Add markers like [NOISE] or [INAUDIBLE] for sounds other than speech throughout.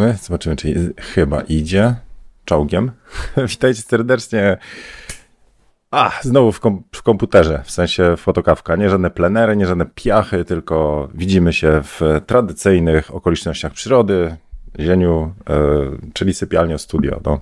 My zobaczymy, czy chyba idzie czołgiem. [LAUGHS] Witajcie serdecznie. A, znowu w, kom w, komputerze, w sensie fotokawka. Nie żadne plenery, nie żadne piachy, tylko widzimy się w tradycyjnych okolicznościach przyrody, zieniu, e, czyli sypialnio studio. No.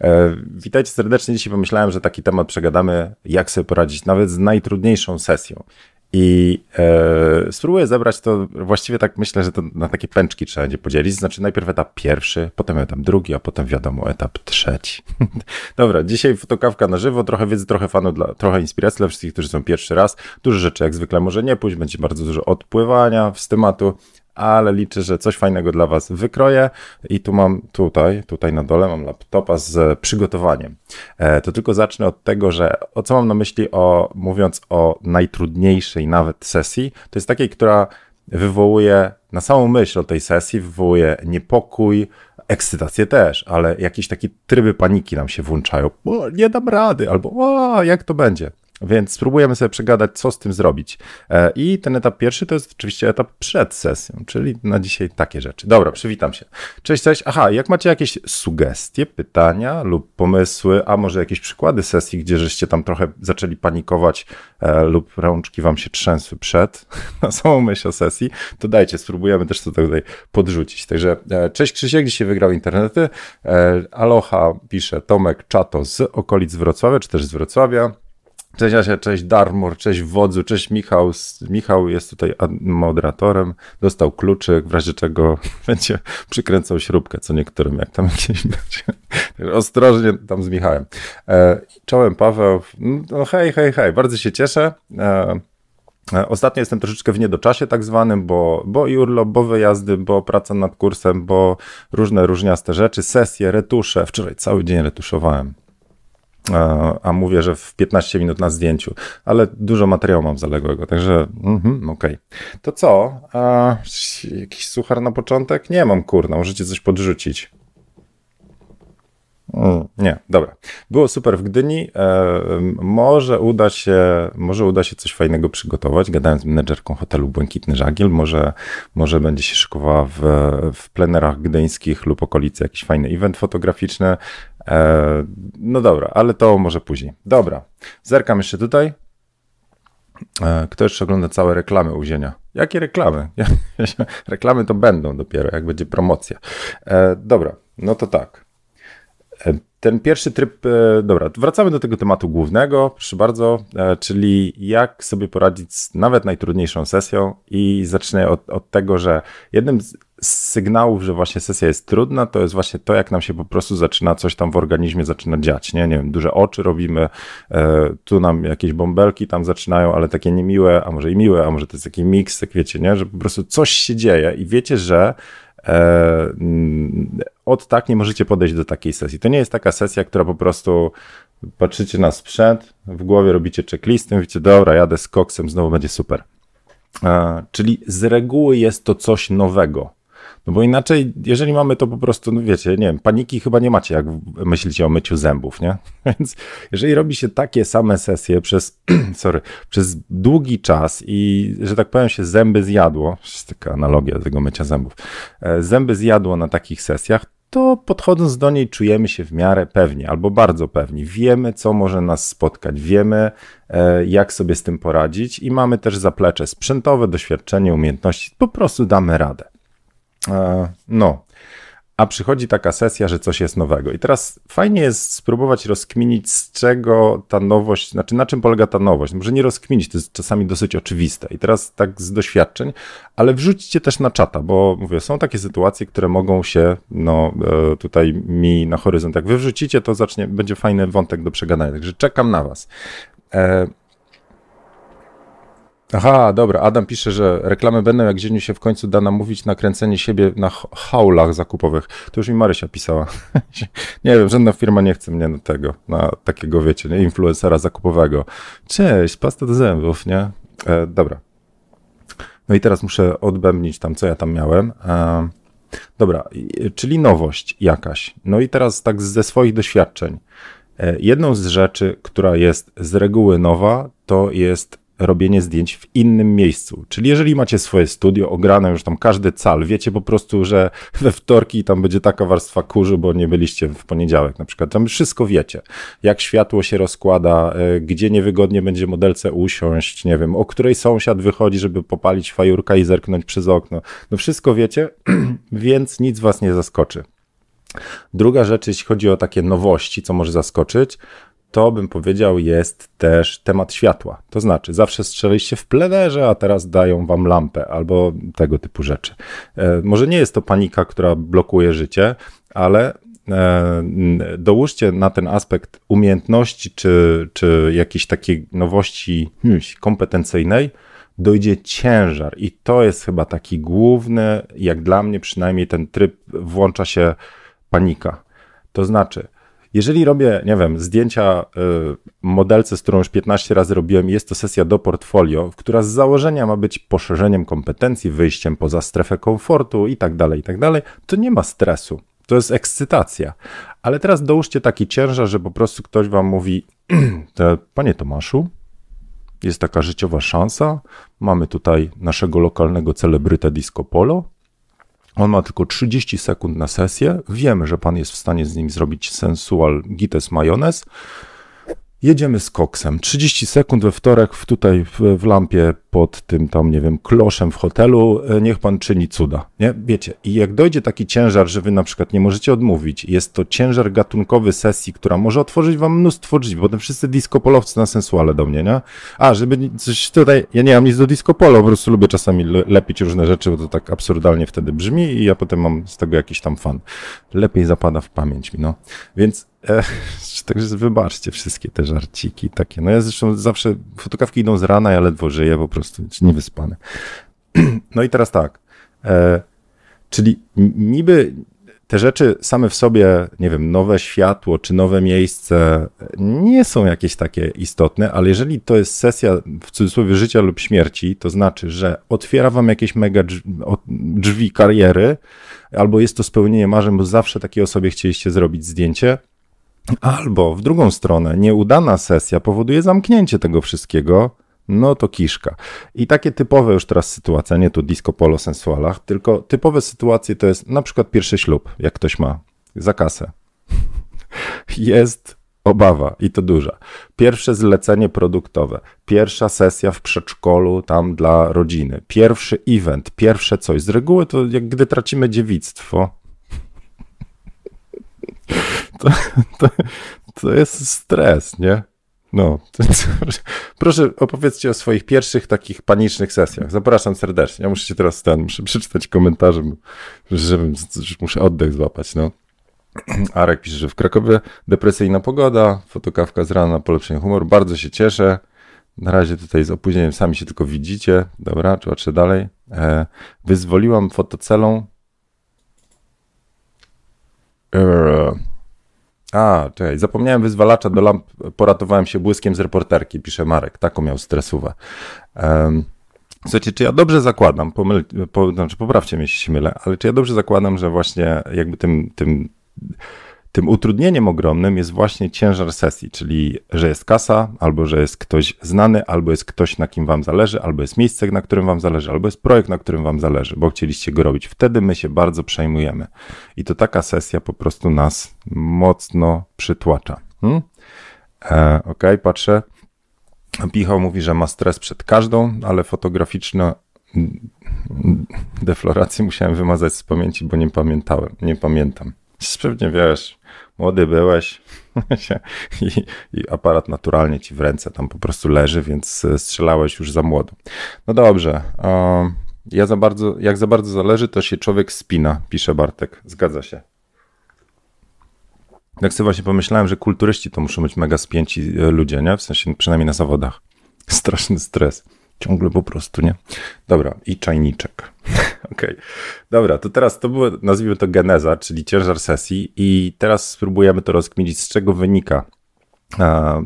E, witajcie serdecznie. Dzisiaj pomyślałem, że taki temat przegadamy, jak sobie poradzić nawet z najtrudniejszą sesją. I e, spróbuję zebrać to, właściwie tak myślę, że to na takie pęczki trzeba będzie podzielić. Znaczy najpierw etap pierwszy, potem etap drugi, a potem wiadomo etap trzeci. [LAUGHS] Dobra, dzisiaj fotokawka na żywo, trochę wiedzy, trochę fanu, dla, trochę inspiracji dla wszystkich, którzy są pierwszy raz. Dużo rzeczy jak zwykle może nie pójść, będzie bardzo dużo odpływania z tematu, ale liczę, że coś fajnego dla Was wykroję. I tu mam tutaj, tutaj na dole mam laptopa z przygotowaniem. E, to tylko zacznę od tego, że o co mam na myśli, o, mówiąc o najtrudniejszej nawet sesji, to jest takiej, która wywołuje na samą myśl o tej sesji, wywołuje niepokój, ekscytację też, ale jakieś takie tryby paniki nam się włączają. O, nie dam rady, albo o, jak to będzie. Więc spróbujemy sobie przegadać, co z tym zrobić. E, I ten etap pierwszy to jest oczywiście etap przed sesją, czyli na dzisiaj takie rzeczy. Dobra, przywitam się. Cześć, cześć. Aha, jak macie jakieś sugestie, pytania lub pomysły, a może jakieś przykłady sesji, gdzie żeście tam trochę zaczęli panikować e, lub rączki wam się trzęsły przed, [LAUGHS] na samą myśl o sesji, to dajcie, spróbujemy też to tutaj podrzucić. Także e, cześć Krzysiek, dzisiaj wygrał internety. Aloha pisze Tomek Czato z okolic Wrocławia, czy też z Wrocławia. Cześć Asia, cześć Darmur, cześć Wodzu, cześć Michał. Michał jest tutaj moderatorem, dostał kluczyk, w razie czego [LAUGHS] będzie przykręcał śrubkę, co niektórym, jak tam jakieś będzie. [LAUGHS] Ostrożnie tam z Michałem. E, czołem Paweł, no hej, hej, hej, bardzo się cieszę. E, e, Ostatnio jestem troszeczkę w niedoczasie tak zwanym, bo, bo i urlop, bo wyjazdy, bo praca nad kursem, bo różne różniaste rzeczy, sesje, retusze. Wczoraj cały dzień retuszowałem a mówię, że w 15 minut na zdjęciu, ale dużo materiału mam zaległego, także mm, okej. Okay. To co? A, jakiś suchar na początek? Nie mam, kurna, możecie coś podrzucić. Mm, nie, dobra. Było super w Gdyni. E, może uda się, może uda się coś fajnego przygotować. Gadałem z menedżerką hotelu Błękitny Żagiel. Może, może będzie się szykowała w, w plenerach gdyńskich lub okolicy jakiś fajny event fotograficzny. E, no dobra, ale to może później. Dobra, zerkam jeszcze tutaj. E, kto jeszcze ogląda całe reklamy Uzienia? Jakie reklamy? [LAUGHS] reklamy to będą dopiero, jak będzie promocja. E, dobra, no to tak. Ten pierwszy tryb, dobra, wracamy do tego tematu głównego, proszę bardzo, czyli jak sobie poradzić z nawet najtrudniejszą sesją i zacznę od, od tego, że jednym z sygnałów, że właśnie sesja jest trudna, to jest właśnie to, jak nam się po prostu zaczyna coś tam w organizmie zaczyna dziać, nie? Nie wiem, duże oczy robimy, e, tu nam jakieś bąbelki tam zaczynają, ale takie niemiłe, a może i miłe, a może to jest taki miks, tak wiecie, nie? Że po prostu coś się dzieje i wiecie, że e, od tak nie możecie podejść do takiej sesji. To nie jest taka sesja, która po prostu patrzycie na sprzęt, w głowie robicie checklisty, mówicie, dobra, jadę z koksem, znowu będzie super. E, czyli z reguły jest to coś nowego. No bo inaczej, jeżeli mamy to po prostu, no wiecie, nie wiem, paniki chyba nie macie, jak myślicie o myciu zębów, nie? [LAUGHS] Więc jeżeli robi się takie same sesje przez, [CLEARS THROAT] sorry, przez długi czas i, że tak powiem, się zęby zjadło, jest taka analogia tego mycia zębów, e, zęby zjadło na takich sesjach, to podchodząc do niej czujemy się w miarę pewni albo bardzo pewni. Wiemy, co może nas spotkać, wiemy, e, jak sobie z tym poradzić i mamy też zaplecze sprzętowe, doświadczenie, umiejętności, po prostu damy radę. E, no, a przychodzi taka sesja, że coś jest nowego. I teraz fajnie jest spróbować rozkminić, z czego ta nowość, znaczy na czym polega ta nowość. Może nie rozkminić, to jest czasami dosyć oczywiste. I teraz tak z doświadczeń, ale wrzućcie też na czata, bo mówię, są takie sytuacje, które mogą się no, e, tutaj mi na horyzont. Jak wy wrzucicie, to zacznie, będzie fajny wątek do przegadania. Także czekam na was. Aha, dobra. Adam pisze, że reklamy będą, jak dziennie się w końcu da namówić na kręcenie siebie na haulach zakupowych. To już mi Marysia pisała. [LAUGHS] nie wiem, żadna firma nie chce mnie na tego, na takiego, wiecie, nie, influencera zakupowego. Cześć, pasta do zębów, nie? E, dobra. No i teraz muszę odbębnić tam, co ja tam miałem. E, dobra, czyli nowość jakaś. No i teraz tak ze swoich doświadczeń. E, jedną z rzeczy, która jest z reguły nowa, to jest robienie zdjęć w innym miejscu. Czyli jeżeli macie swoje studio ograne już tam każdy cal, wiecie po prostu, że [LAUGHS] we wtorki tam będzie taka warstwa kurzu, bo nie byliście w poniedziałek na przykład. Tam wszystko wiecie. Jak światło się rozkłada, e, gdzie niewygodnie będzie modelce usiąść, nie wiem, o której sąsiad wychodzi, żeby popalić fajurka i zerknąć przez okno. No wszystko wiecie, [CLEARS THROAT] więc nic was nie zaskoczy. Druga rzecz, jeśli chodzi o takie nowości, co może zaskoczyć, to bym powiedział jest też temat światła. To znaczy, zawsze strzeliście w plenerze, a teraz dają wam lampę albo tego typu rzeczy. E, może nie jest to panika, która blokuje życie, ale e, dołóżcie na ten aspekt umiejętności czy, czy jakiejś takiej nowości hmm, kompetencyjnej, dojdzie ciężar i to jest chyba taki główny, jak dla mnie przynajmniej ten tryb włącza się panika. To znaczy, jeżeli robię, nie wiem, zdjęcia y, modelce, z którą już 15 razy robiłem, jest to sesja do portfolio, która z założenia ma być poszerzeniem kompetencji, wyjściem poza strefę komfortu i tak dalej, i tak dalej, to nie ma stresu. To jest ekscytacja. Ale teraz dołóżcie taki ciężar, że po prostu ktoś wam mówi, [CLEARS THROAT] panie Tomaszu, jest taka życiowa szansa. Mamy tutaj naszego lokalnego celebrytę Disco Polo. On ma tylko 30 sekund na sesję. Wiemy, że pan jest w stanie z nim zrobić sensual gites majonez. Jedziemy z koksem. 30 sekund we wtorek w, tutaj w, w, lampie pod tym tam, nie wiem, kloszem w hotelu. E, niech pan czyni cuda. Nie? Wiecie, i jak dojdzie taki ciężar, że wy na przykład nie możecie odmówić, jest to ciężar gatunkowy sesji, która może otworzyć wam mnóstwo drzwi. Potem wszyscy disco-polowcy na sensuale do mnie, nie? A, żeby coś tutaj, ja nie mam nic do disco-polo, po prostu lubię czasami lepić różne rzeczy, bo to tak absurdalnie wtedy brzmi i ja potem mam z tego jakiś tam fan. Lepiej zapada w pamięć mi, no. Więc Także wybaczcie wszystkie te żarciki takie. No ja zresztą zawsze, fotokawki idą z rana, ja ledwo żyję po prostu, niewyspany. [CLEARS THROAT] No i teraz tak, e, czyli niby te rzeczy same w sobie, nie wiem, nowe światło czy nowe miejsce nie są jakieś takie istotne, ale jeżeli to jest sesja w cudzysłowie życia lub śmierci, to znaczy, że otwiera wam jakieś mega drzwi, drzwi kariery, albo jest to spełnienie marzeń, bo zawsze takiej osobie chcieliście zrobić zdjęcie, Albo w drugą stronę, nieudana sesja powoduje zamknięcie tego wszystkiego, no to kiszka. I takie typowe już teraz sytuacje, nie tu disco polo sensualach, tylko typowe sytuacje to jest na przykład pierwszy ślub, jak ktoś ma za kasę. [LAUGHS] Jest obawa i to duża. Pierwsze zlecenie produktowe, pierwsza sesja w przedszkolu tam dla rodziny, pierwszy event, pierwsze coś. Z reguły to jak gdy tracimy dziewictwo, [LAUGHS] to, to, to jest stres, nie? No, proszę opowiedzcie o swoich pierwszych takich panicznych sesjach. Zapraszam serdecznie. Ja muszę się teraz ten, muszę przeczytać komentarze, żebym, muszę oddech złapać, no. Arek pisze, że w Krakowie depresyjna pogoda, fotokawka z rana, polepszenie humoru. Bardzo się cieszę. Na razie tutaj z opóźnieniem sami się tylko widzicie. Dobra, patrzę dalej. E, wyzwoliłam fotocelą. E, a, czekaj, zapomniałem wyzwalacza do lamp, poratowałem się błyskiem z reporterki, pisze Marek, taką miał stresówę. Um, słuchajcie, czy ja dobrze zakładam, pomyl, po, znaczy poprawcie mnie, jeśli się mylę, ale czy ja dobrze zakładam, że właśnie jakby tym, tym tym utrudnieniem ogromnym jest właśnie ciężar sesji, czyli że jest kasa, albo że jest ktoś znany, albo jest ktoś, na kim wam zależy, albo jest miejsce, na którym wam zależy, albo jest projekt, na którym wam zależy, bo chcieliście go robić. Wtedy my się bardzo przejmujemy. I to taka sesja po prostu nas mocno przytłacza. Hmm? E, ok, patrzę. Pichał mówi, że ma stres przed każdą, ale fotograficzna deflorację musiałem wymazać z pamięci, bo nie pamiętałem, nie pamiętam. Pewnie wiesz, młody byłeś [LAUGHS] i, i, aparat naturalnie ci w ręce tam po prostu leży, więc e, strzelałeś już za młodo. No dobrze. Ja za bardzo, jak za bardzo zależy, to się człowiek spina, pisze Bartek. Zgadza się. Tak sobie właśnie pomyślałem, że kulturyści to muszą być mega spięci e, ludzie, nie? W sensie przynajmniej na zawodach. [LAUGHS] Straszny stres. Ciągle po prostu, nie? Dobra, i czajniczek. [LAUGHS] Okej. Okay. Dobra, to teraz to było, nazwijmy to geneza, czyli ciężar sesji i teraz spróbujemy to rozkminić, z czego wynika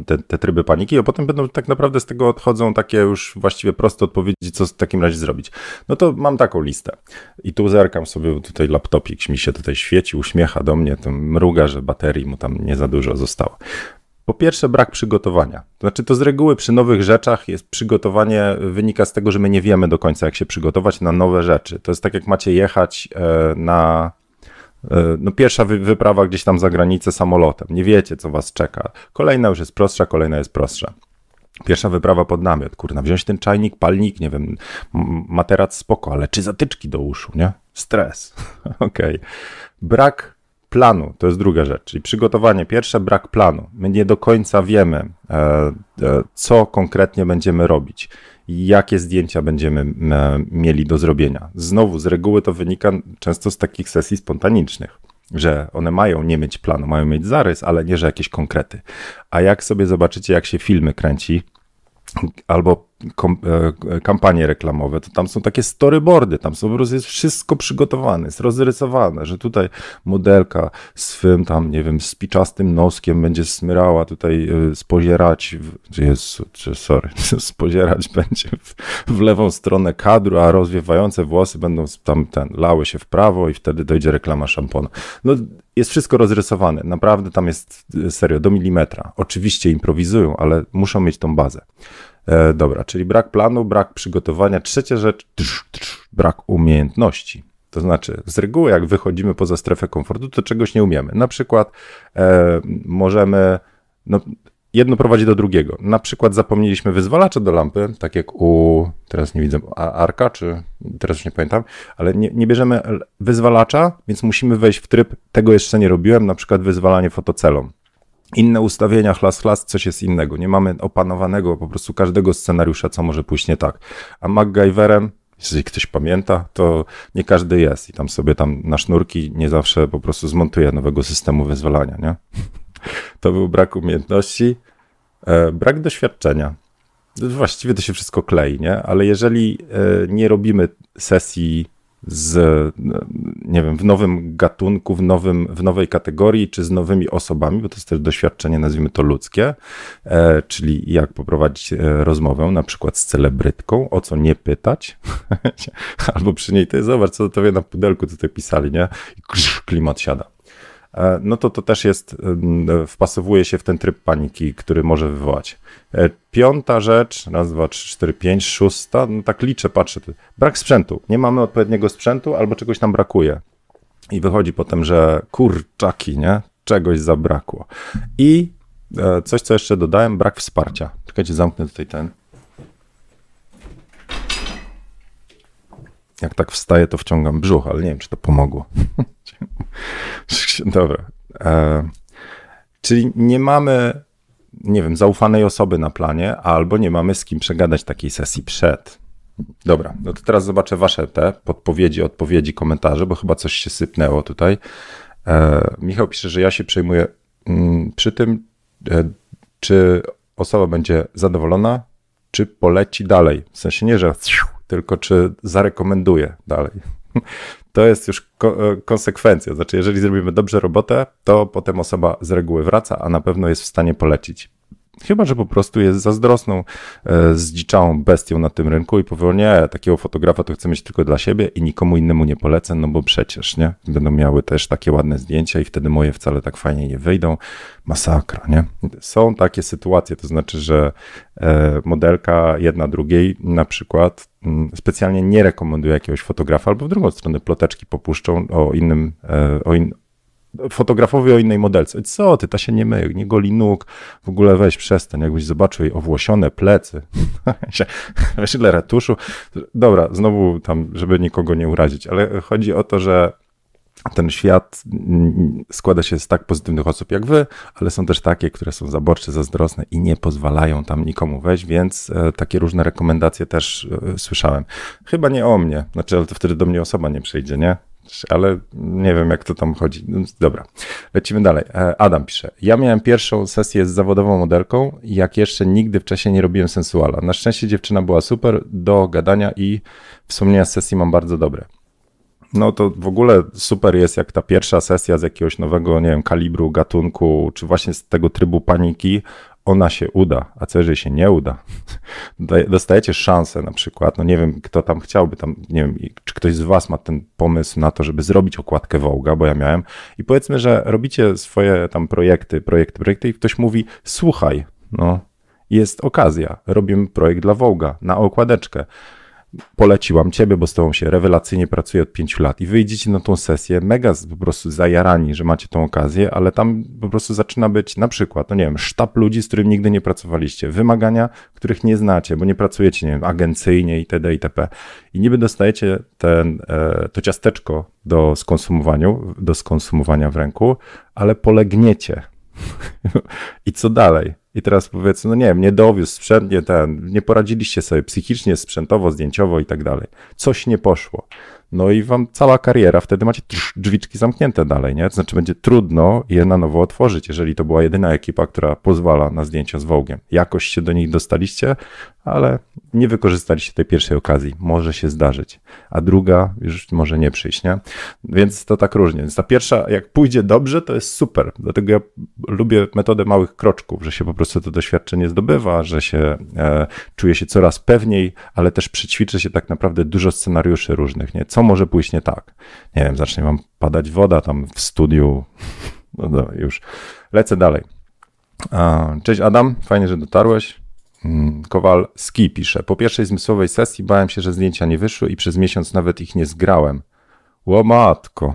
te, te tryby paniki, a potem będą tak naprawdę z tego odchodzą takie już właściwie proste odpowiedzi, co w takim razie zrobić. No to mam taką listę i tu zerkam sobie, tutaj laptopik mi się tutaj świeci, uśmiecha do mnie, to mruga, że baterii mu tam nie za dużo zostało. Po pierwsze, brak przygotowania. To znaczy, to z reguły przy nowych rzeczach jest przygotowanie, wynika z tego, że my nie wiemy do końca, jak się przygotować na nowe rzeczy. To jest tak, jak macie jechać e, na. E, no, pierwsza wyprawa gdzieś tam za granicę samolotem. Nie wiecie, co was czeka. Kolejna już jest prostsza, kolejna jest prostsza. Pierwsza wyprawa pod namiot, kurna, wziąć ten czajnik, palnik, nie wiem, materac spoko, ale czy zatyczki do uszu, nie? Stres. [LAUGHS] Okej. Okay. Brak planu, to jest druga rzecz, czyli przygotowanie pierwsze, brak planu. My nie do końca wiemy, e, e, co konkretnie będziemy robić, jakie zdjęcia będziemy mieli do zrobienia. Znowu, z reguły to wynika często z takich sesji spontanicznych że one mają nie mieć planu, mają mieć zarys, ale nie, że jakieś konkrety. A jak sobie zobaczycie, jak się filmy kręci, albo kom, e, kampanie reklamowe, to tam są takie storyboardy, tam są po prostu jest wszystko przygotowane, jest rozrysowane, że tutaj modelka swym tam, nie wiem, spiczastym noskiem będzie smyrała tutaj e, spozierać, Jezu, sorry, [LAUGHS] spozierać będzie w, w, lewą stronę kadru, a rozwiewające włosy będą tam ten, lały się w prawo i wtedy dojdzie reklama szampona. No jest wszystko rozrysowane, naprawdę tam jest e, serio do milimetra. Oczywiście improwizują, ale muszą mieć tą bazę. E, dobra, czyli brak planu, brak przygotowania. Trzecia rzecz, trz, trz, brak umiejętności. To znaczy, z reguły, jak wychodzimy poza strefę komfortu, to czegoś nie umiemy. Na przykład e, możemy. No, jedno prowadzi do drugiego. Na przykład zapomnieliśmy wyzwalacza do lampy, tak jak u, teraz nie widzę, Arka, czy teraz już nie pamiętam, ale nie, nie bierzemy wyzwalacza, więc musimy wejść w tryb, tego jeszcze nie robiłem, na przykład wyzwalanie fotocelą inne ustawienia, chlas, chlas, coś jest innego. Nie mamy opanowanego po prostu każdego scenariusza, co może pójść nie tak. A MacGyverem, jeżeli ktoś pamięta, to nie każdy jest i tam sobie tam na sznurki nie zawsze po prostu zmontuje nowego systemu wyzwalania, nie? To był brak umiejętności, e, brak doświadczenia. Właściwie to się wszystko klei, nie? Ale jeżeli e, nie robimy sesji z, nie wiem, w nowym gatunku, w, nowym, w nowej kategorii, czy z nowymi osobami, bo to jest też doświadczenie, nazwijmy to ludzkie, e, czyli jak poprowadzić e, rozmowę, na przykład z celebrytką, o co nie pytać, [LAUGHS] albo przy niej, to jest, zobacz, co to wie na pudelku tutaj pisali, nie? I klimat siada. E, no to to też jest, wpasowuje się w ten tryb paniki, który może wywołać. E, piąta rzecz, raz, dwa, trzy, cztery, pięć, szósta, no tak liczę, patrzę, brak sprzętu. Nie mamy odpowiedniego sprzętu albo czegoś nam brakuje. I wychodzi potem, że kurczaki, nie? Czegoś zabrakło. I e, coś, co jeszcze dodałem, brak wsparcia. Czekajcie, zamknę tutaj ten. Jak tak wstaję, to wciągam brzuch, ale nie wiem, czy to pomogło. [LAUGHS] [LAUGHS] Dobra. E, czyli nie mamy, nie wiem, zaufanej osoby na planie, albo nie mamy z kim przegadać takiej sesji przed. Dobra, no to teraz zobaczę wasze te podpowiedzi, odpowiedzi, komentarze, bo chyba coś się sypnęło tutaj. E, Michał pisze, że ja się przejmuję mm, przy tym, e, czy osoba będzie zadowolona, czy poleci dalej. W sensie nie, że tylko czy zarekomenduje dalej. To jest już ko e, konsekwencja. Znaczy, jeżeli zrobimy dobrze robotę, to potem osoba z reguły wraca, a na pewno jest w stanie polecić. Chyba, że po prostu jest zazdrosną, e, zdziczałą bestią na tym rynku i powie, nie, takiego fotografa to chcę mieć tylko dla siebie i nikomu innemu nie polecę, no bo przecież, nie? Będą miały też takie ładne zdjęcia i wtedy moje wcale tak fajnie nie wyjdą. Masakra, nie? Są takie sytuacje, to znaczy, że e, modelka jedna drugiej na przykład mm, specjalnie nie rekomenduje jakiegoś fotografa, albo w drugą stronę ploteczki popuszczą o innym, e, o, in, fotografowi o innej modelce. Co ty, ta się nie myje, nie goli nóg, w ogóle weź przestań, jakbyś zobaczył jej owłosione plecy, [LAUGHS] weź ile retuszu. Dobra, znowu tam, żeby nikogo nie urazić, ale chodzi o to, że ten świat składa się z tak pozytywnych osób jak wy, ale są też takie, które są zaborcze, zazdrosne i nie pozwalają tam nikomu wejść, więc e, takie różne rekomendacje też e, słyszałem. Chyba nie o mnie, znaczy, ale to wtedy do mnie osoba nie przyjdzie, nie? Ale nie wiem, jak to tam chodzi. No, dobra, lecimy dalej. E, Adam pisze. Ja miałem pierwszą sesję z zawodową modelką, jak jeszcze nigdy wcześniej nie robiłem sensuala. Na szczęście dziewczyna była super do gadania i wspomnienia z sesji mam bardzo dobre. No to w ogóle super jest, jak ta pierwsza sesja z jakiegoś nowego, nie wiem, kalibru, gatunku, czy właśnie z tego trybu paniki ona się uda, a co jeżeli się nie uda? [LAUGHS] Dostajecie szansę na przykład, no nie wiem, kto tam chciałby, tam, nie wiem, czy ktoś z was ma ten pomysł na to, żeby zrobić okładkę Wołga, bo ja miałem i powiedzmy, że robicie swoje tam projekty, projekty, projekty i ktoś mówi, słuchaj, no jest okazja, robimy projekt dla Wołga na okładeczkę poleciłam ciebie, bo z tobą się rewelacyjnie pracuje od pięciu lat i wyjdziecie na tą sesję mega po prostu zajarani, że macie tą okazję, ale tam po prostu zaczyna być na przykład, no nie wiem, sztab ludzi, z którym nigdy nie pracowaliście, wymagania, których nie znacie, bo nie pracujecie, nie wiem, agencyjnie itd. itp. I niby dostajecie ten, e, to ciasteczko do skonsumowania, do skonsumowania w ręku, ale polegniecie. [LAUGHS] I co dalej? I teraz powiedzmy, no nie wiem, nie dowiózł sprzęt, nie ten, nie poradziliście sobie psychicznie, sprzętowo, zdjęciowo i tak dalej. Coś nie poszło. No i wam cała kariera, wtedy macie drzwiczki zamknięte dalej, nie? To znaczy będzie trudno je na nowo otworzyć, jeżeli to była jedyna ekipa, która pozwala na zdjęcia z Wołgiem. Jakoś się do nich dostaliście, ale nie wykorzystaliście tej pierwszej okazji. Może się zdarzyć, a druga już może nie przyjść, nie? Więc to tak różnie. Więc ta pierwsza, jak pójdzie dobrze, to jest super. Dlatego ja lubię metodę małych kroczków, że się po prostu to doświadczenie zdobywa, że się e, czuje się coraz pewniej, ale też przećwiczy się tak naprawdę dużo scenariuszy różnych, nie? Co może pójść nie tak? Nie wiem, zacznie wam padać woda tam w studiu. [LAUGHS] No, no już lecę dalej. Cześć Adam, fajnie, że dotarłeś. Mm, Kowalski pisze. Po pierwszej zmysłowej sesji bałem się, że zdjęcia nie wyszły i przez miesiąc nawet ich nie zgrałem. Łomatko. [LAUGHS]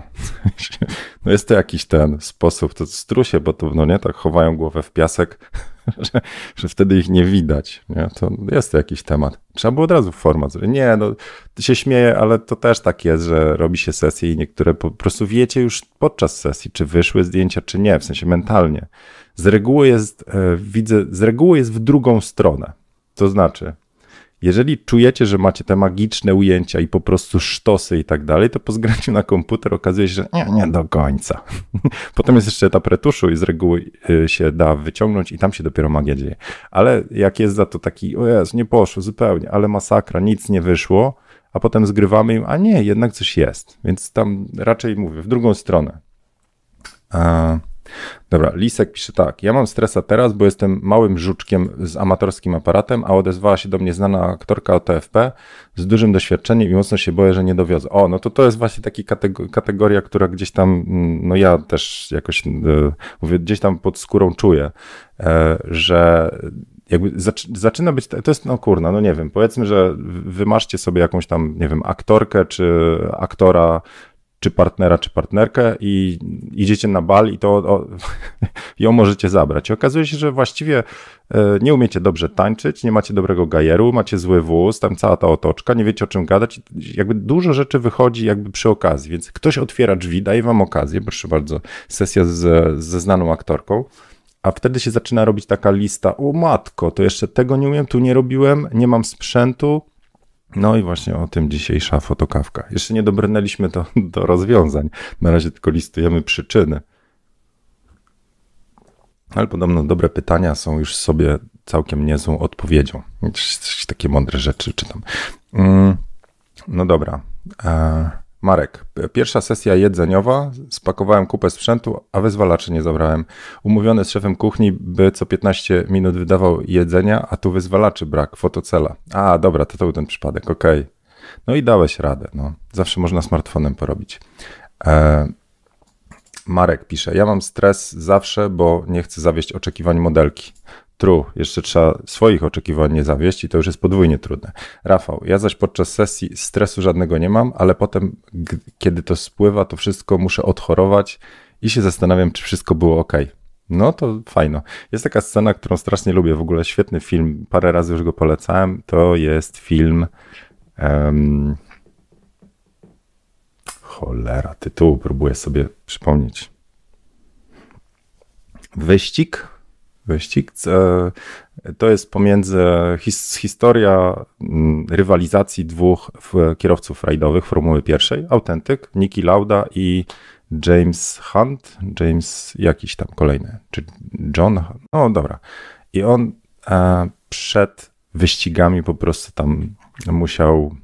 No jest to jakiś ten sposób, to strusie, bo to no nie, tak chowają głowę w piasek, [LAUGHS] że, że wtedy ich nie widać. Nie? To jest to jakiś temat. Trzeba było od razu format. Nie, no się śmieję, ale to też tak jest, że robi się sesje i niektóre po prostu wiecie już podczas sesji, czy wyszły zdjęcia, czy nie, w sensie mentalnie. Z reguły jest, e, widzę, z reguły jest w drugą stronę. To znaczy, jeżeli czujecie, że macie te magiczne ujęcia i po prostu sztosy i tak dalej, to po zgraniu na komputer okazuje się, że nie, nie do końca. [LAUGHS] Potem jest jeszcze etap retuszu i z reguły y, się da wyciągnąć i tam się dopiero magia dzieje. Ale jak jest za to taki, o Jezu, nie poszło zupełnie, ale masakra, nic nie wyszło, a potem zgrywamy im, a nie, jednak coś jest. Więc tam raczej mówię, w drugą stronę. Dobra, Lisek pisze tak. Ja mam stresa teraz, bo jestem małym żuczkiem z amatorskim aparatem, a odezwała się do mnie znana aktorka OTFP z dużym doświadczeniem i mocno się boję, że nie dowiozę. O, no to to jest właśnie taka kategoria, która gdzieś tam, mm, no ja też jakoś, e, mówię, gdzieś tam pod skórą czuję, e, że jakby zaczyna być, to jest, no kurna, no nie wiem, powiedzmy, że wymaszcie sobie jakąś tam, nie wiem, aktorkę czy aktora czy partnera, czy partnerkę i idziecie na bal i to o, [LAUGHS] ją możecie zabrać. I okazuje się, że właściwie e, nie umiecie dobrze tańczyć, nie macie dobrego gajeru, macie zły wóz, tam cała ta otoczka, nie wiecie o czym gadać. Jakby dużo rzeczy wychodzi jakby przy okazji, więc ktoś otwiera drzwi, daje wam okazję, proszę bardzo, sesja z, ze znaną aktorką, a wtedy się zaczyna robić taka lista, o matko, to jeszcze tego nie umiem, tu nie robiłem, nie mam sprzętu, no i właśnie o tym dzisiejsza fotokawka. Jeszcze nie dobrnęliśmy do, do rozwiązań. Na razie tylko listujemy przyczyny. Ale podobno dobre pytania są już sobie całkiem niezłą odpowiedzią. Takie mądre rzeczy czytam. Mm, no dobra. Marek, pierwsza sesja jedzeniowa, spakowałem kupę sprzętu, a wyzwalaczy nie zabrałem. Umówiony z szefem kuchni, by co 15 minut wydawał jedzenia, a tu wyzwalaczy brak, fotocela. A, dobra, to to był ten przypadek, okej. Okay. No i dałeś radę, no. Zawsze można smartfonem porobić. E, Marek pisze, ja mam stres zawsze, bo nie chcę zawieść oczekiwań modelki. True, jeszcze trzeba swoich oczekiwań nie zawieść i to już jest podwójnie trudne. Rafał, ja zaś podczas sesji stresu żadnego nie mam, ale potem, kiedy to spływa, to wszystko muszę odchorować i się zastanawiam, czy wszystko było ok. No to fajno. Jest taka scena, którą strasznie lubię, w ogóle świetny film, parę razy już go polecałem. To jest film. Um, cholera, tytułu próbuję sobie przypomnieć. Wyścig wyścig. To jest pomiędzy his, historia mm, rywalizacji dwóch kierowców rajdowych Formuły pierwszej, autentyk, Niki Lauda i James Hunt, James jakiś tam kolejny, czy John, no dobra. I on e, przed wyścigami po prostu tam musiał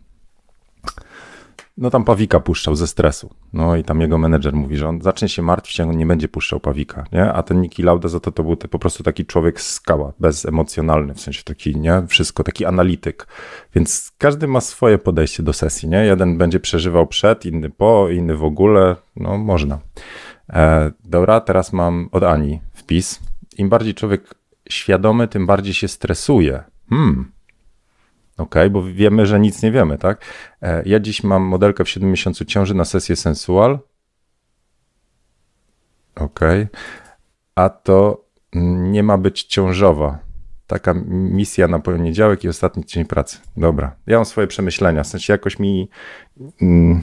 no tam pawika puszczał ze stresu. No i tam jego menedżer mówi, że on zacznie się martwić, jak on nie będzie puszczał pawika, nie? A ten Niki Lauda za to to był po prostu taki człowiek skała, bezemocjonalny, w sensie taki, nie? Wszystko, taki analityk. Więc każdy ma swoje podejście do sesji, nie? Jeden będzie przeżywał przed, inny po, inny w ogóle, no można. E, dobra, teraz mam od Ani wpis. Im bardziej człowiek świadomy, tym bardziej się stresuje. Hmm, OK, bo wiemy, że nic nie wiemy, tak? E, ja dziś mam modelkę w 7 miesiącu ciąży na sesję sensual. OK. A to nie ma być ciążowa. Taka misja na poniedziałek i ostatni dzień pracy. Dobra. Ja mam swoje przemyślenia. W sensie jakoś mi. Mm,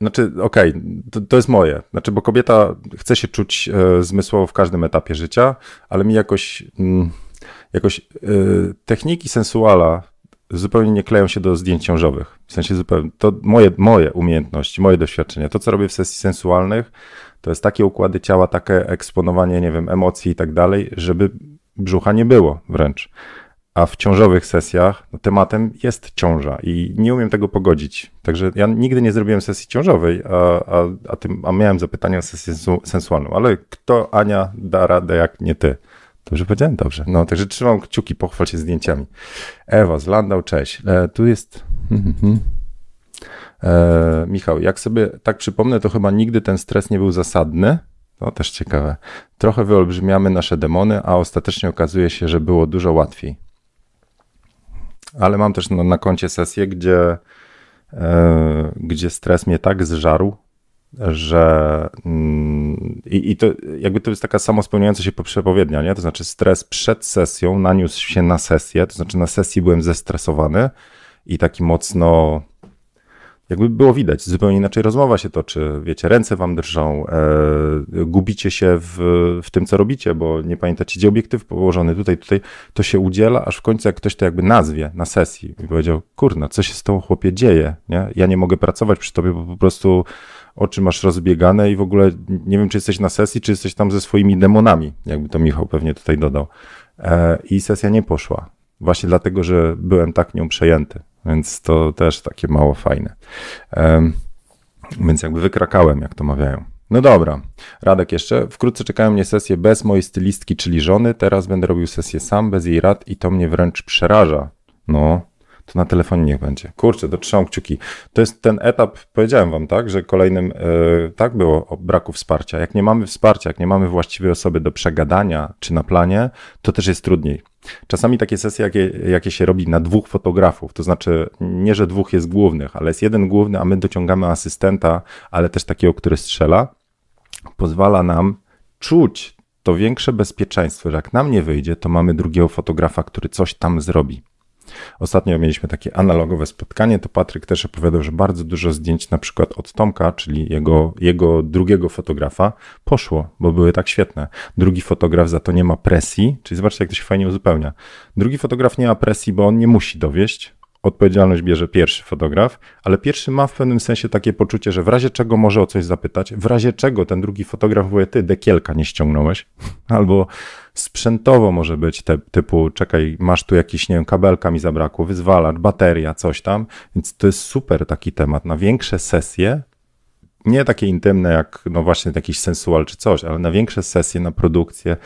Znaczy, okej, okay, to, to, jest moje. Znaczy, bo kobieta chce się czuć e, zmysłowo w każdym etapie życia, ale mi jakoś. Mm, jakoś yy, techniki sensuala zupełnie nie kleją się do zdjęć ciążowych. W sensie zupełnie, to moje, moje umiejętności, moje doświadczenia. To, co robię w sesji sensualnych, to jest takie układy ciała, takie eksponowanie, nie wiem, emocji i tak dalej, żeby brzucha nie było wręcz. A w ciążowych sesjach no, tematem jest ciąża i nie umiem tego pogodzić. Także ja nigdy nie zrobiłem sesji ciążowej, a, a, a, tym, a miałem zapytania o sesję sensualną. Ale kto, Ania, da radę jak nie ty? Dobrze powiedziałem? Dobrze. No, także trzymam kciuki, pochwal się zdjęciami. Ewa z Landau, cześć. E, tu jest... E, Michał, jak sobie tak przypomnę, to chyba nigdy ten stres nie był zasadny. To też ciekawe. Trochę wyolbrzymiamy nasze demony, a ostatecznie okazuje się, że było dużo łatwiej. Ale mam też no, na koncie sesję, gdzie, e, gdzie stres mnie tak zżarł, że mm, i, i, to jakby to jest taka samo spełniająca się przepowiednia, nie? To znaczy stres przed sesją naniósł się na sesję, to znaczy na sesji byłem zestresowany i taki mocno jakby było widać, zupełnie inaczej rozmowa się toczy, wiecie, ręce wam drżą, e, gubicie się w, w tym, co robicie, bo nie pamiętacie, gdzie obiektyw położony, tutaj, tutaj, to się udziela, aż w końcu jak ktoś to jakby nazwie na sesji i powiedział, kurna, co się z tą chłopie dzieje, nie? Ja nie mogę pracować przy tobie, bo po prostu oczy masz rozbiegane i w ogóle nie wiem, czy jesteś na sesji, czy jesteś tam ze swoimi demonami, jakby to Michał pewnie tutaj dodał. E, I sesja nie poszła. Właśnie dlatego, że byłem tak nią przejęty, więc to też takie mało fajne. Więc jakby wykrakałem, jak to mawiają. No dobra, Radek jeszcze. Wkrótce czekają mnie sesje bez mojej stylistki, czyli żony. Teraz będę robił sesję sam, bez jej rad i to mnie wręcz przeraża. No, to na telefonie niech będzie. Kurczę, to trzymam kciuki. To jest ten etap, powiedziałem wam, tak, że kolejnym, yy, tak było o braku wsparcia. Jak nie mamy wsparcia, jak nie mamy właściwej osoby do przegadania czy na planie, to też jest trudniej. Czasami takie sesje, jakie, jakie się robi na dwóch fotografów, to znaczy nie, że dwóch jest głównych, ale jest jeden główny, a my dociągamy asystenta, ale też takiego, który strzela, pozwala nam czuć to większe bezpieczeństwo, że jak nam nie wyjdzie, to mamy drugiego fotografa, który coś tam zrobi. Ostatnio mieliśmy takie analogowe spotkanie, to Patryk też opowiadał, że bardzo dużo zdjęć na przykład od Tomka, czyli jego, jego drugiego fotografa, poszło, bo były tak świetne. Drugi fotograf za to nie ma presji, czyli zobaczcie, jak to się fajnie uzupełnia. Drugi fotograf nie ma presji, bo on nie musi dowieść, odpowiedzialność bierze pierwszy fotograf, ale pierwszy ma w pewnym sensie takie poczucie, że w razie czego może o coś zapytać, w razie czego ten drugi fotograf powie, ty dekielka nie ściągnąłeś, [LAUGHS] albo sprzętowo może być te, typu, czekaj, masz tu jakiś, nie wiem, kabelka mi zabrakło, wyzwalacz, bateria, coś tam, więc to jest super taki temat na większe sesje, nie takie intymne jak, no właśnie jakiś sensual czy coś, ale na większe sesje, na produkcję,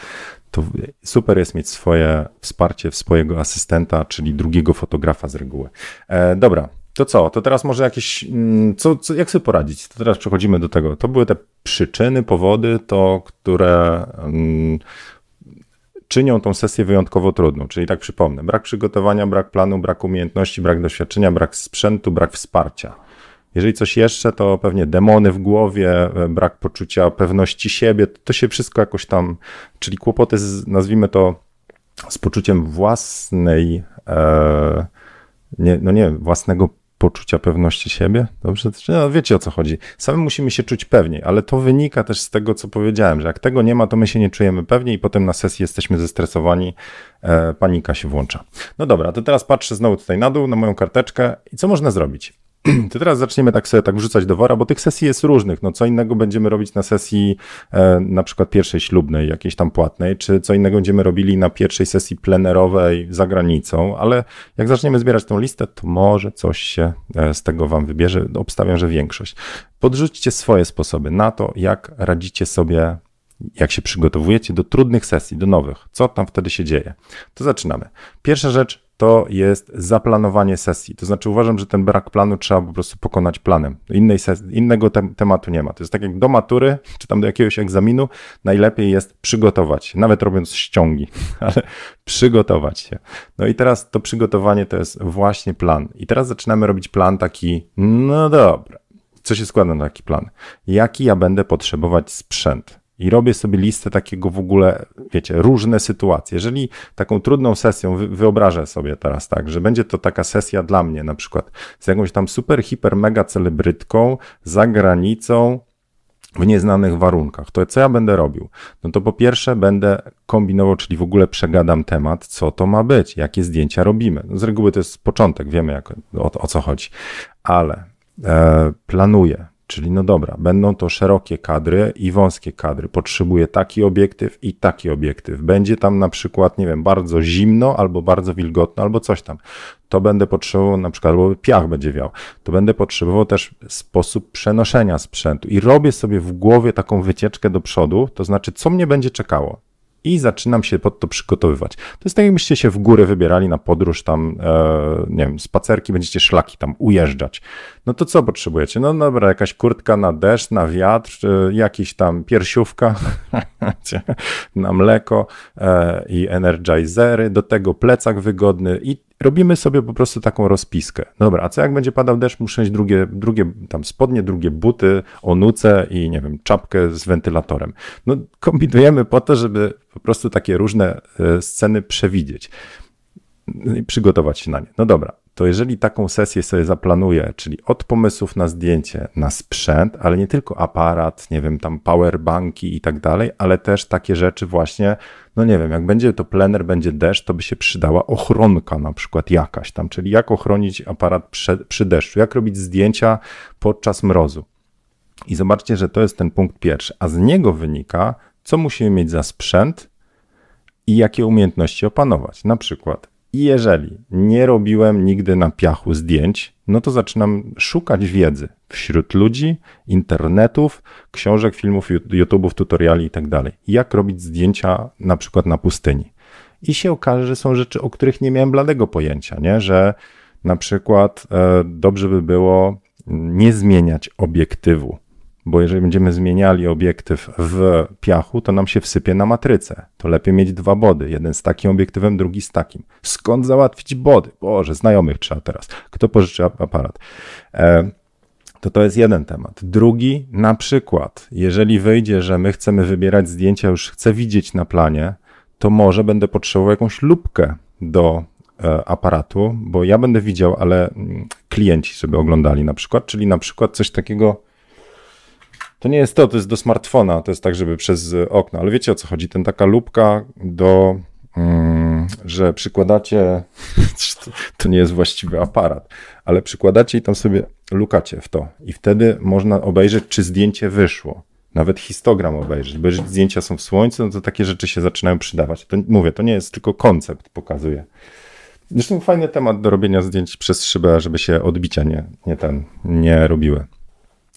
to super jest mieć swoje wsparcie, swojego asystenta, czyli drugiego fotografa z reguły. E, dobra, to co? To teraz może jakieś. Mm, co, co, jak sobie poradzić? To teraz przechodzimy do tego. To były te przyczyny, powody, to które um, czynią tą sesję wyjątkowo trudną. Czyli tak przypomnę: brak przygotowania, brak planu, brak umiejętności, brak doświadczenia, brak sprzętu, brak wsparcia. Jeżeli coś jeszcze, to pewnie demony w głowie, e, brak poczucia pewności siebie, to się wszystko jakoś tam, czyli kłopoty, z, nazwijmy to, z poczuciem własnej, e, nie, no nie, własnego poczucia pewności siebie. Dobrze? No, wiecie o co chodzi. Sami musimy się czuć pewniej, ale to wynika też z tego, co powiedziałem, że jak tego nie ma, to my się nie czujemy pewnie i potem na sesji jesteśmy zestresowani, e, panika się włącza. No dobra, to teraz patrzę znowu tutaj na dół, na moją karteczkę i co można zrobić? [CLEARS THROAT] to teraz zaczniemy tak sobie tak wrzucać do wora, bo tych sesji jest różnych. No co innego będziemy robić na sesji e, na przykład pierwszej ślubnej, jakiejś tam płatnej, czy co innego będziemy robili na pierwszej sesji plenerowej za granicą, ale jak zaczniemy zbierać tą listę, to może coś się e, z tego wam wybierze. Obstawiam, że większość. Podrzućcie swoje sposoby na to, jak radzicie sobie jak się przygotowujecie do trudnych sesji, do nowych, co tam wtedy się dzieje. To zaczynamy. Pierwsza rzecz, to jest zaplanowanie sesji. To znaczy uważam, że ten brak planu trzeba po prostu pokonać planem. Innej innego te tematu nie ma. To jest tak jak do matury, [LAUGHS] czy tam do jakiegoś egzaminu, najlepiej jest przygotować się, nawet robiąc ściągi, [LAUGHS] ale przygotować się. No i teraz to przygotowanie to jest właśnie plan. I teraz zaczynamy robić plan taki, no dobra, co się składa na taki plan? Jaki ja będę potrzebować sprzęt? I robię sobie listę takiego w ogóle, wiecie, różne sytuacje. Jeżeli taką trudną sesją wyobrażę sobie teraz tak, że będzie to taka sesja dla mnie na przykład z jakąś tam super, hiper, mega celebrytką za granicą, w nieznanych warunkach. To co ja będę robił? No to po pierwsze będę kombinował, czyli w ogóle przegadam temat, co to ma być, jakie zdjęcia robimy. No z reguły to jest początek, wiemy jak, o, o co chodzi, ale e, planuję, Czyli no dobra, będą to szerokie kadry i wąskie kadry. Potrzebuję taki obiektyw i taki obiektyw. Będzie tam na przykład, nie wiem, bardzo zimno albo bardzo wilgotno, albo coś tam. To będę potrzebował na przykład, albo piach będzie wiał. To będę potrzebował też sposób przenoszenia sprzętu. I robię sobie w głowie taką wycieczkę do przodu, to znaczy, co mnie będzie czekało i zaczynam się pod to przygotowywać. To jest tak, jakbyście się w górę wybierali na podróż, tam, e, nie wiem, spacerki, będziecie szlaki tam ujeżdżać. No to co potrzebujecie? No dobra, jakaś kurtka na deszcz, na wiatr, jakiś tam piersiówka [LAUGHS] na mleko e, i energizery, do tego plecak wygodny i robimy sobie po prostu taką rozpiskę. Dobra, a co jak będzie padał deszcz, muszę mieć drugie, drugie tam spodnie, drugie buty, onuce i nie wiem, czapkę z wentylatorem. No kombinujemy po to, żeby po prostu takie różne e, sceny przewidzieć przygotować się na nie. No dobra, to jeżeli taką sesję sobie zaplanuję, czyli od pomysłów na zdjęcie, na sprzęt, ale nie tylko aparat, nie wiem, tam powerbanki i tak dalej, ale też takie rzeczy właśnie, no nie wiem, jak będzie to plener, będzie deszcz, to by się przydała ochronka na przykład jakaś tam, czyli jak ochronić aparat przy, przy deszczu, jak robić zdjęcia podczas mrozu. I zobaczcie, że to jest ten punkt pierwszy, a z niego wynika, co musimy mieć za sprzęt i jakie umiejętności opanować. Na przykład i jeżeli nie robiłem nigdy na piachu zdjęć, no to zaczynam szukać wiedzy wśród ludzi, internetów, książek, filmów, YouTube'ów, tutoriali tak dalej. Jak robić zdjęcia na przykład na pustyni. I się okaże, że są rzeczy, o których nie miałem bladego pojęcia, nie? że na przykład e, dobrze by było nie zmieniać obiektywu bo jeżeli będziemy zmieniali obiektyw w piachu, to nam się wsypie na matrycę. To lepiej mieć dwa body, jeden z takim obiektywem, drugi z takim. Skąd załatwić body? Boże, znajomych trzeba teraz. Kto pożyczy aparat? E, to to jest jeden temat. Drugi, na przykład, jeżeli wyjdzie, że my chcemy wybierać zdjęcia, już chcę widzieć na planie, to może będę potrzebował jakąś lubkę do e, aparatu, bo ja będę widział, ale mm, klienci sobie oglądali na przykład, czyli na przykład coś takiego to nie jest to, to jest do smartfona, to jest tak, żeby przez okno, ale wiecie o co chodzi, ten taka lubka do, mm, że przykładacie, [LAUGHS] to nie jest właściwy aparat, ale przykładacie i tam sobie lukacie w to i wtedy można obejrzeć, czy zdjęcie wyszło. Nawet histogram obejrzeć, bo jeżeli zdjęcia są w słońcu, no to takie rzeczy się zaczynają przydawać. To mówię, to nie jest tylko koncept, pokazuje. Zresztą fajny temat do robienia zdjęć przez szybę, żeby się odbicia nie, nie, ten, nie robiły.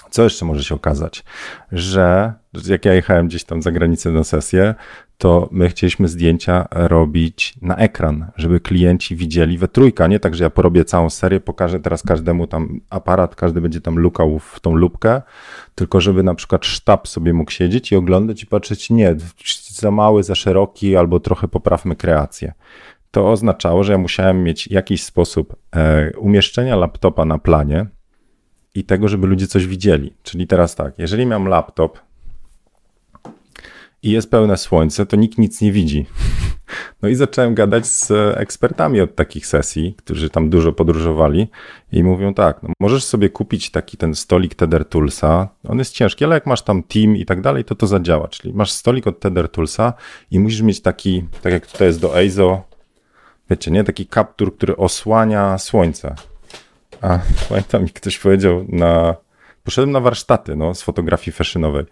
Co jeszcze może się okazać? Że jak ja jechałem gdzieś tam za granicę na sesję, to my chcieliśmy zdjęcia robić na ekran, żeby klienci widzieli we trójkę, nie tak, że ja porobię całą serię, pokażę teraz każdemu tam aparat, każdy będzie tam lukał w tą lubkę, tylko żeby na przykład sztab sobie mógł siedzieć i oglądać i patrzeć, nie, za mały, za szeroki, albo trochę poprawmy kreację. To oznaczało, że ja musiałem mieć jakiś sposób e, umieszczenia laptopa na planie, i tego, żeby ludzie coś widzieli. Czyli teraz tak, jeżeli mam laptop i jest pełne słońce, to nikt nic nie widzi. No i zacząłem gadać z ekspertami od takich sesji, którzy tam dużo podróżowali i mówią tak, no możesz sobie kupić taki ten stolik Tether Toolsa, on jest ciężki, ale jak masz tam team i tak dalej, to to zadziała. Czyli masz stolik od Tether Toolsa i musisz mieć taki, tak jak tutaj jest do EIZO, wiecie, nie, taki kaptur, który osłania słońce A pamiętam, mi ktoś powiedział na. Poszedłem na warsztaty no, z fotografii fashionowej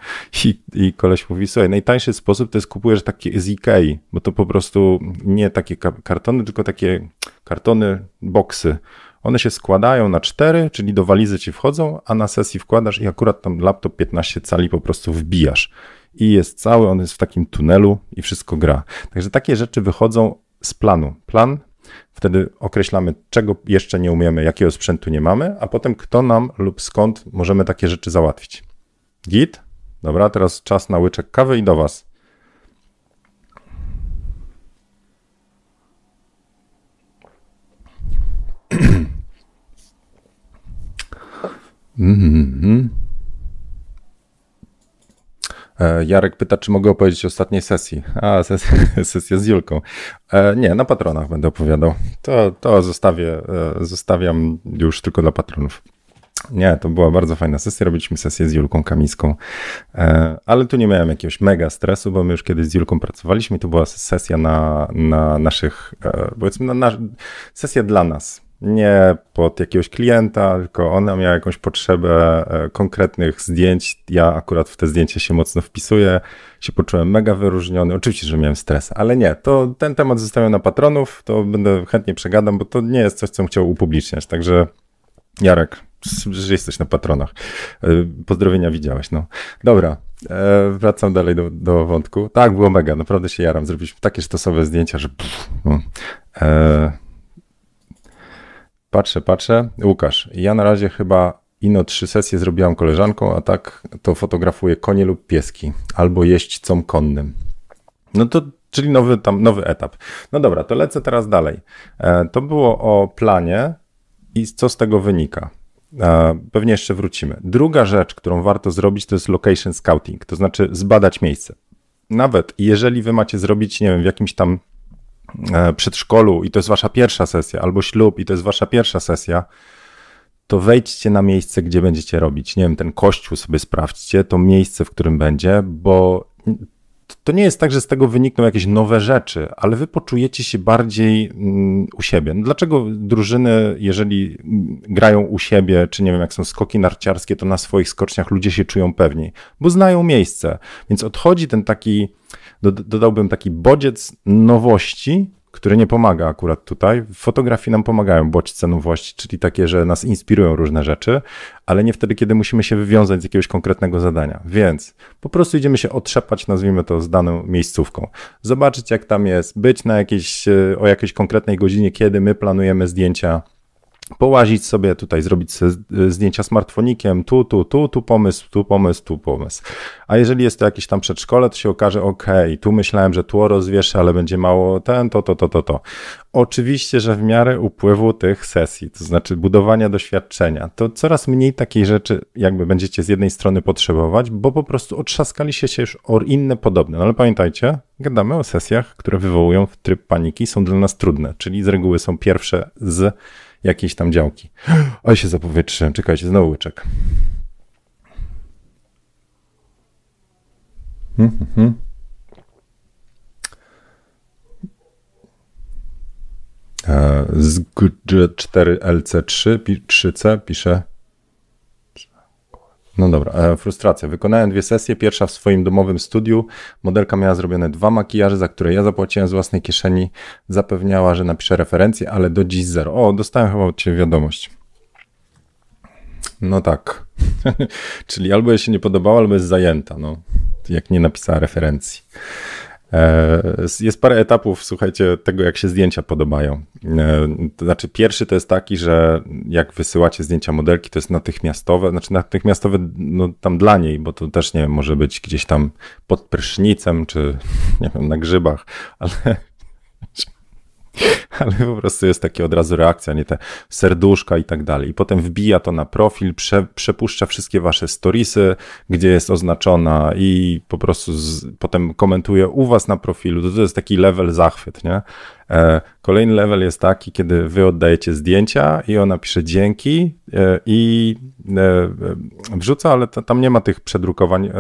i, i koleś mówi, słuchaj, najtańszy sposób to jest kupujesz takie z Ikei, bo to po prostu nie takie kartony, tylko takie kartony, boksy. One się składają na cztery, czyli do walizy ci wchodzą, a na sesji wkładasz i akurat tam laptop 15 cali po prostu wbijasz. I jest cały, on jest w takim tunelu i wszystko gra. Także takie rzeczy wychodzą z planu. Plan Wtedy określamy, czego jeszcze nie umiemy, jakiego sprzętu nie mamy, a potem kto nam lub skąd możemy takie rzeczy załatwić. Git? Dobra, teraz czas na łyczek kawy i do Was. [CLEARS THROAT] Mm-hmm. E, Jarek pyta, czy mogę opowiedzieć o ostatniej sesji. A, sesja, [LAUGHS] sesja z Julką. E, nie, na patronach będę opowiadał. To, to zostawię, e, zostawiam już tylko dla patronów. Nie, to była bardzo fajna sesja. Robiliśmy sesję z Julką Kamiską, ale tu nie miałem jakiegoś mega stresu, bo my już kiedyś z Julką pracowaliśmy i to była sesja na, na naszych, powiedzmy, na nasz, sesja dla nas nie pod jakiegoś klienta, tylko ona miała jakąś potrzebę e, konkretnych zdjęć. Ja akurat w te zdjęcia się mocno wpisuję, się poczułem mega wyróżniony. Oczywiście, że miałem stres, ale nie, to ten temat zostawiam na patronów, to będę chętnie przegadam, bo to nie jest coś, co chciał upubliczniać. Także Jarek, że jesteś na patronach. E, pozdrowienia widziałeś, no. Dobra, e, wracam dalej do, do wątku. Tak, było mega, naprawdę się jaram. Zrobiliśmy takie sztosowe zdjęcia, że pff, no. Patrzę, patrzę. Łukasz, ja na razie chyba ino trzy sesje zrobiłam koleżanką, a tak to fotografuję konie lub pieski, albo jeźdźcom konnym. No to, czyli nowy, tam, nowy etap. No dobra, to lecę teraz dalej. E, to było o planie i co z tego wynika. E, pewnie jeszcze wrócimy. Druga rzecz, którą warto zrobić, to jest location scouting, to znaczy zbadać miejsce. Nawet jeżeli wy macie zrobić, nie wiem, w jakimś tam przedszkolu i to jest wasza pierwsza sesja, albo ślub i to jest wasza pierwsza sesja, to wejdźcie na miejsce, gdzie będziecie robić. Nie wiem, ten kościół sobie sprawdźcie, to miejsce, w którym będzie, bo to nie jest tak, że z tego wynikną jakieś nowe rzeczy, ale wy poczujecie się bardziej mm, u siebie. No dlaczego drużyny, jeżeli grają u siebie, czy nie wiem, jak są skoki narciarskie, to na swoich skoczniach ludzie się czują pewniej, bo znają miejsce. Więc odchodzi ten taki dodałbym taki bodziec nowości, który nie pomaga akurat tutaj. Fotografii nam pomagają bodźce nowości, czyli takie, że nas inspirują różne rzeczy, ale nie wtedy, kiedy musimy się wywiązać z jakiegoś konkretnego zadania. Więc po prostu idziemy się otrzepać, nazwijmy to, z daną miejscówką. Zobaczyć, jak tam jest, być na jakiejś, e, o jakiejś konkretnej godzinie, kiedy my planujemy zdjęcia połazić sobie tutaj, zrobić zdjęcia smartfonikiem, tu, tu, tu, tu pomysł, tu pomysł, tu pomysł. A jeżeli jest to jakieś tam przedszkole, to się okaże, ok, tu myślałem, że tło rozwieszę, ale będzie mało ten, to, to, to, to, to. Oczywiście, że w miarę upływu tych sesji, to znaczy budowania doświadczenia, to coraz mniej takiej rzeczy jakby będziecie z jednej strony potrzebować, bo po prostu otrzaskaliście się już o inne podobne. No ale pamiętajcie, gadamy o sesjach, które wywołują w tryb paniki, są dla nas trudne, czyli z reguły są pierwsze z jakiejś tam działki. Oj, się zapowietrzyłem. Czekajcie, znowu łyczek. Hmm, hmm, hmm. Z 4LC3 3C pisze no dobra, e, frustracja. Wykonałem dwie sesje. Pierwsza w swoim domowym studiu. Modelka miała zrobione dwa makijaże, za które ja zapłaciłem z własnej kieszeni. Zapewniała, że napiszę referencję, ale do dziś zero. O, dostałem chyba od Ciebie wiadomość. No tak. [LAUGHS] Czyli albo jej się nie podobało, albo jest zajęta, no. Jak nie napisała referencji. E, jest parę etapów, słuchajcie, tego jak się zdjęcia podobają. E, to znaczy, pierwszy to jest taki, że jak wysyłacie zdjęcia modelki, to jest natychmiastowe, znaczy natychmiastowe no, tam dla niej, bo to też nie wiem, może być gdzieś tam pod prysznicem, czy nie wiem, na grzybach, [LAUGHS] ale [LAUGHS] ale po prostu jest takie od razu reakcja, nie te serduszka i tak dalej. I potem wbija to na profil, prze, przepuszcza wszystkie wasze storiesy, gdzie jest oznaczona i po prostu z, potem komentuje u was na profilu. To, to jest taki level zachwyt, nie? E, kolejny level jest taki, kiedy wy oddajecie zdjęcia i ona pisze dzięki e, i e, wrzuca, ale to, tam nie ma tych przedrukowań e,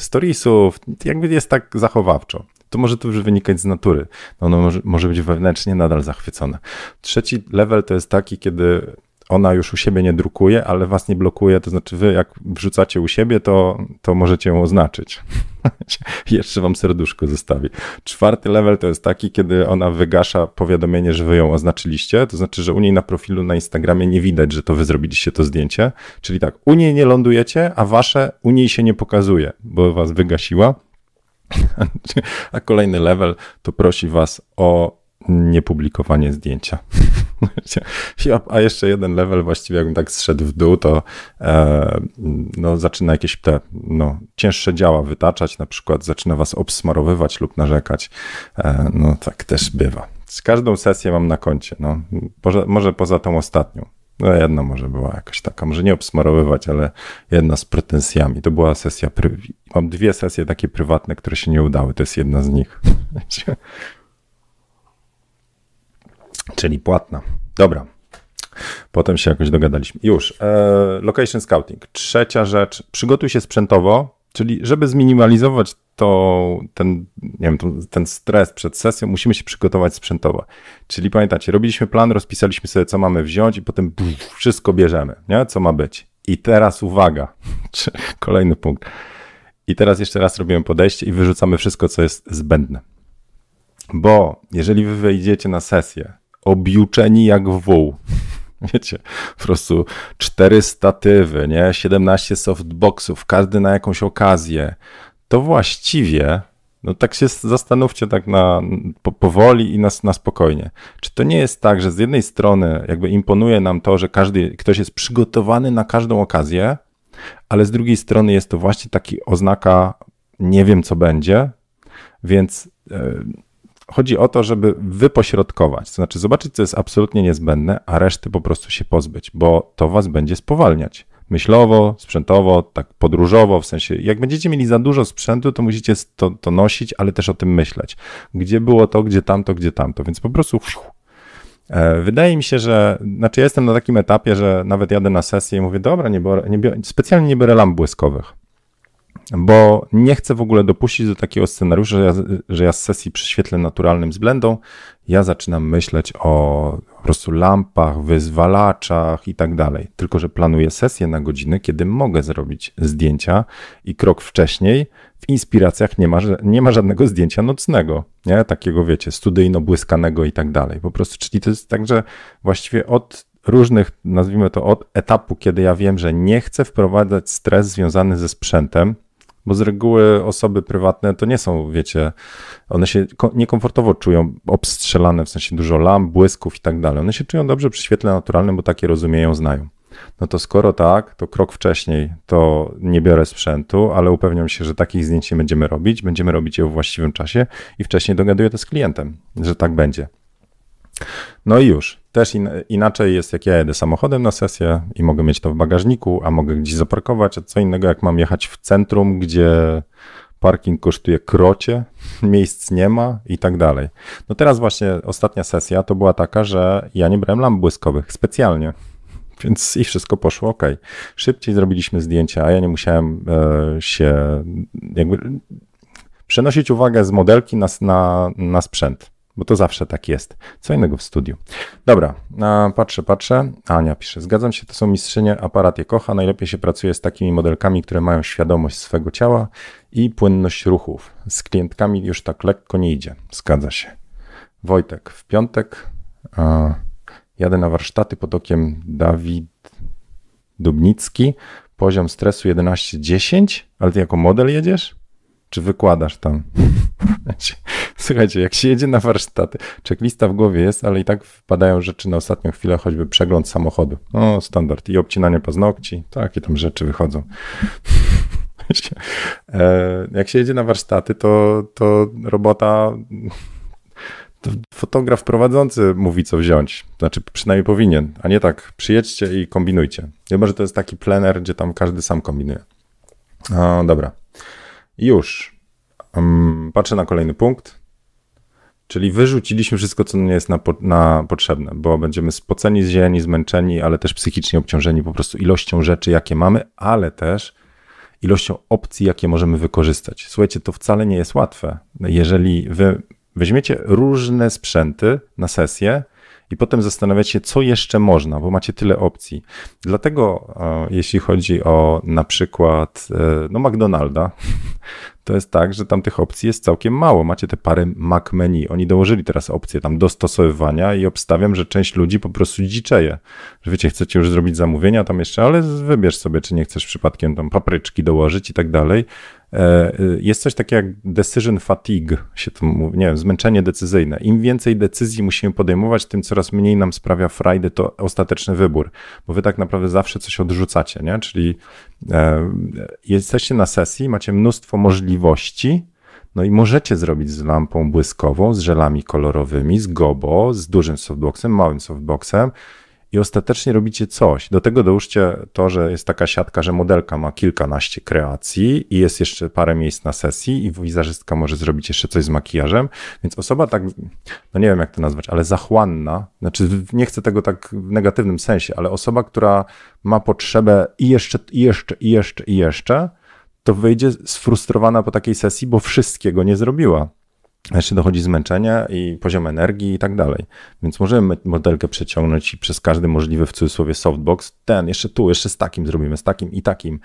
storiesów, jakby jest tak zachowawczo to może to już wynikać z natury. No ono może, może być wewnętrznie nadal zachwycone. Trzeci level to jest taki, kiedy ona już u siebie nie drukuje, ale was nie blokuje, to znaczy wy jak wrzucacie u siebie, to, to możecie ją oznaczyć. [LAUGHS] Jeszcze wam serduszko zostawi. Czwarty level to jest taki, kiedy ona wygasza powiadomienie, że wy ją oznaczyliście, to znaczy, że u niej na profilu na Instagramie nie widać, że to wy zrobiliście to zdjęcie, czyli tak, u niej nie lądujecie, a wasze u niej się nie pokazuje, bo was wygasiła. [LAUGHS] A kolejny level to prosi was o niepublikowanie zdjęcia. [LAUGHS] A jeszcze jeden level, właściwie jakbym tak zszedł w dół, to e, no, zaczyna jakieś te no, cięższe działa wytaczać, na przykład zaczyna was obsmarowywać lub narzekać. E, no tak też bywa. Z każdą sesję mam na koncie, no, może, może poza tą ostatnią. No jedna może była jakaś taka, może nie obsmarowywać, ale jedna z pretensjami. To była sesja, mam dwie sesje takie prywatne, które się nie udały, to jest jedna z nich. [LAUGHS] Czyli płatna. Dobra. Potem się jakoś dogadaliśmy. Już. E, location scouting. Trzecia rzecz. Przygotuj się sprzętowo, czyli żeby zminimalizować to, ten, nie wiem, ten stres przed sesją, musimy się przygotować sprzętowo. Czyli pamiętacie, robiliśmy plan, rozpisaliśmy sobie, co mamy wziąć i potem pff, wszystko bierzemy, nie? co ma być. I teraz uwaga, [LAUGHS] kolejny punkt. I teraz jeszcze raz robimy podejście i wyrzucamy wszystko, co jest zbędne. Bo jeżeli wy wejdziecie na sesję objuczeni jak wół. [LAUGHS] Wiecie, po prostu cztery statywy, nie? 17 softboxów, każdy na jakąś okazję. To właściwie, no tak się zastanówcie tak na po, powoli i na, na spokojnie. Czy to nie jest tak, że z jednej strony jakby imponuje nam to, że każdy, ktoś jest przygotowany na każdą okazję, ale z drugiej strony jest to właśnie taki oznaka nie wiem co będzie, więc yy, chodzi o to, żeby wypośrodkować, to znaczy zobaczyć, co jest absolutnie niezbędne, a reszty po prostu się pozbyć, bo to was będzie spowalniać. Myślowo, sprzętowo, tak podróżowo, w sensie, jak będziecie mieli za dużo sprzętu, to musicie to, to nosić, ale też o tym myśleć. Gdzie było to, gdzie tamto, gdzie tamto, więc po prostu e, Wydaje mi się, że, znaczy ja jestem na takim etapie, że nawet jadę na sesję i mówię, dobra, nie biorę, nie biorę, specjalnie nie biorę lamp błyskowych bo nie chcę w ogóle dopuścić do takiego scenariusza, że ja, że ja z sesji przy świetle naturalnym z blendą, ja zaczynam myśleć o po prostu lampach, wyzwalaczach i tak dalej. Tylko, że planuję sesję na godzinę, kiedy mogę zrobić zdjęcia i krok wcześniej w inspiracjach nie ma, nie ma żadnego zdjęcia nocnego, nie? Takiego, wiecie, studyjno-błyskanego i tak dalej. Po prostu, czyli to jest tak, że właściwie od różnych, nazwijmy to od etapu, kiedy ja wiem, że nie chcę wprowadzać stres związany ze sprzętem, bo z reguły osoby prywatne to nie są, wiecie, one się niekomfortowo czują obstrzelane, w sensie dużo lamp, błysków i tak dalej. One się czują dobrze przy świetle naturalnym, bo takie rozumieją, znają. No to skoro tak, to krok wcześniej to nie biorę sprzętu, ale upewniam się, że takich zdjęć nie będziemy robić, będziemy robić je w właściwym czasie i wcześniej dogaduję to z klientem, że tak będzie. No i już. Też in, inaczej jest, jak ja jedę samochodem na sesję i mogę mieć to w bagażniku, a mogę gdzieś zaparkować, a co innego, jak mam jechać w centrum, gdzie parking kosztuje krocie, [LAUGHS] miejsc nie ma i tak dalej. No teraz właśnie ostatnia sesja to była taka, że ja nie brałem lamp błyskowych specjalnie, [LAUGHS] więc i wszystko poszło ok. Szybciej zrobiliśmy zdjęcia, a ja nie musiałem e, się jakby przenosić uwagę z modelki na, na, na sprzęt bo to zawsze tak jest. Co innego w studiu. Dobra, patrzę, patrzę. Ania pisze, zgadzam się, to są mistrzynie, aparat je kocha, najlepiej się pracuje z takimi modelkami, które mają świadomość swego ciała i płynność ruchów. Z klientkami już tak lekko nie idzie. Zgadza się. Wojtek, w piątek jadę na warsztaty pod okiem Dawid Dubnicki, poziom stresu 11-10, ale ty jako model jedziesz? Czy wykładasz tam? [LAUGHS] Słuchajcie, jak się jedzie na warsztaty, checklista w głowie jest, ale i tak wpadają rzeczy na ostatnią chwilę, choćby przegląd samochodu. No, standard. I obcinanie paznokci, takie tam rzeczy wychodzą. [LAUGHS] E, jak się jedzie na warsztaty, to, to robota, to fotograf prowadzący mówi, co wziąć. Znaczy, przynajmniej powinien, a nie tak, przyjedźcie i kombinujcie. Chyba, że to jest taki plener, gdzie tam każdy sam kombinuje. No, dobra. Już. Um, patrzę na kolejny punkt. Czyli wyrzuciliśmy wszystko, co nie jest na, na potrzebne, bo będziemy spoceni, zzieleni, zmęczeni, ale też psychicznie obciążeni po prostu ilością rzeczy, jakie mamy, ale też ilością opcji, jakie możemy wykorzystać. Słuchajcie, to wcale nie jest łatwe. Jeżeli wy weźmiecie różne sprzęty na sesję i potem zastanawiać się, co jeszcze można, bo macie tyle opcji. Dlatego, jeśli chodzi o na przykład no McDonalda, [LAUGHS] to jest tak, że tam tych opcji jest całkiem mało. Macie te parę Mac menu. Oni dołożyli teraz opcję tam dostosowywania i obstawiam, że część ludzi po prostu dziczeje. Że wiecie, chcecie już zrobić zamówienia tam jeszcze, ale wybierz sobie, czy nie chcesz przypadkiem tam papryczki dołożyć i tak dalej. E, jest coś takiego jak decision fatigue, się to mówi, nie wiem, zmęczenie decyzyjne. Im więcej decyzji musimy podejmować, tym coraz mniej nam sprawia frajdy to ostateczny wybór, bo wy tak naprawdę zawsze coś odrzucacie, nie? Czyli e, jesteście na sesji, macie mnóstwo możliwości, no i możecie zrobić z lampą błyskową, z żelami kolorowymi, z gobo, z dużym softboxem, małym softboxem, i ostatecznie robicie coś. Do tego dołóżcie to, że jest taka siatka, że modelka ma kilkanaście kreacji i jest jeszcze parę miejsc na sesji i wizerzystka może zrobić jeszcze coś z makijażem, więc osoba tak, no nie wiem jak to nazwać, ale zachłanna, znaczy nie chcę tego tak w negatywnym sensie, ale osoba, która ma potrzebę i jeszcze, i jeszcze, i jeszcze, i jeszcze, to wyjdzie sfrustrowana po takiej sesji, bo wszystkiego nie zrobiła jeszcze dochodzi zmęczenie i poziom energii i tak dalej. Więc możemy modelkę przeciągnąć i przez każdy możliwy w cudzysłowie softbox, ten, jeszcze tu, jeszcze z takim zrobimy, z takim i takim.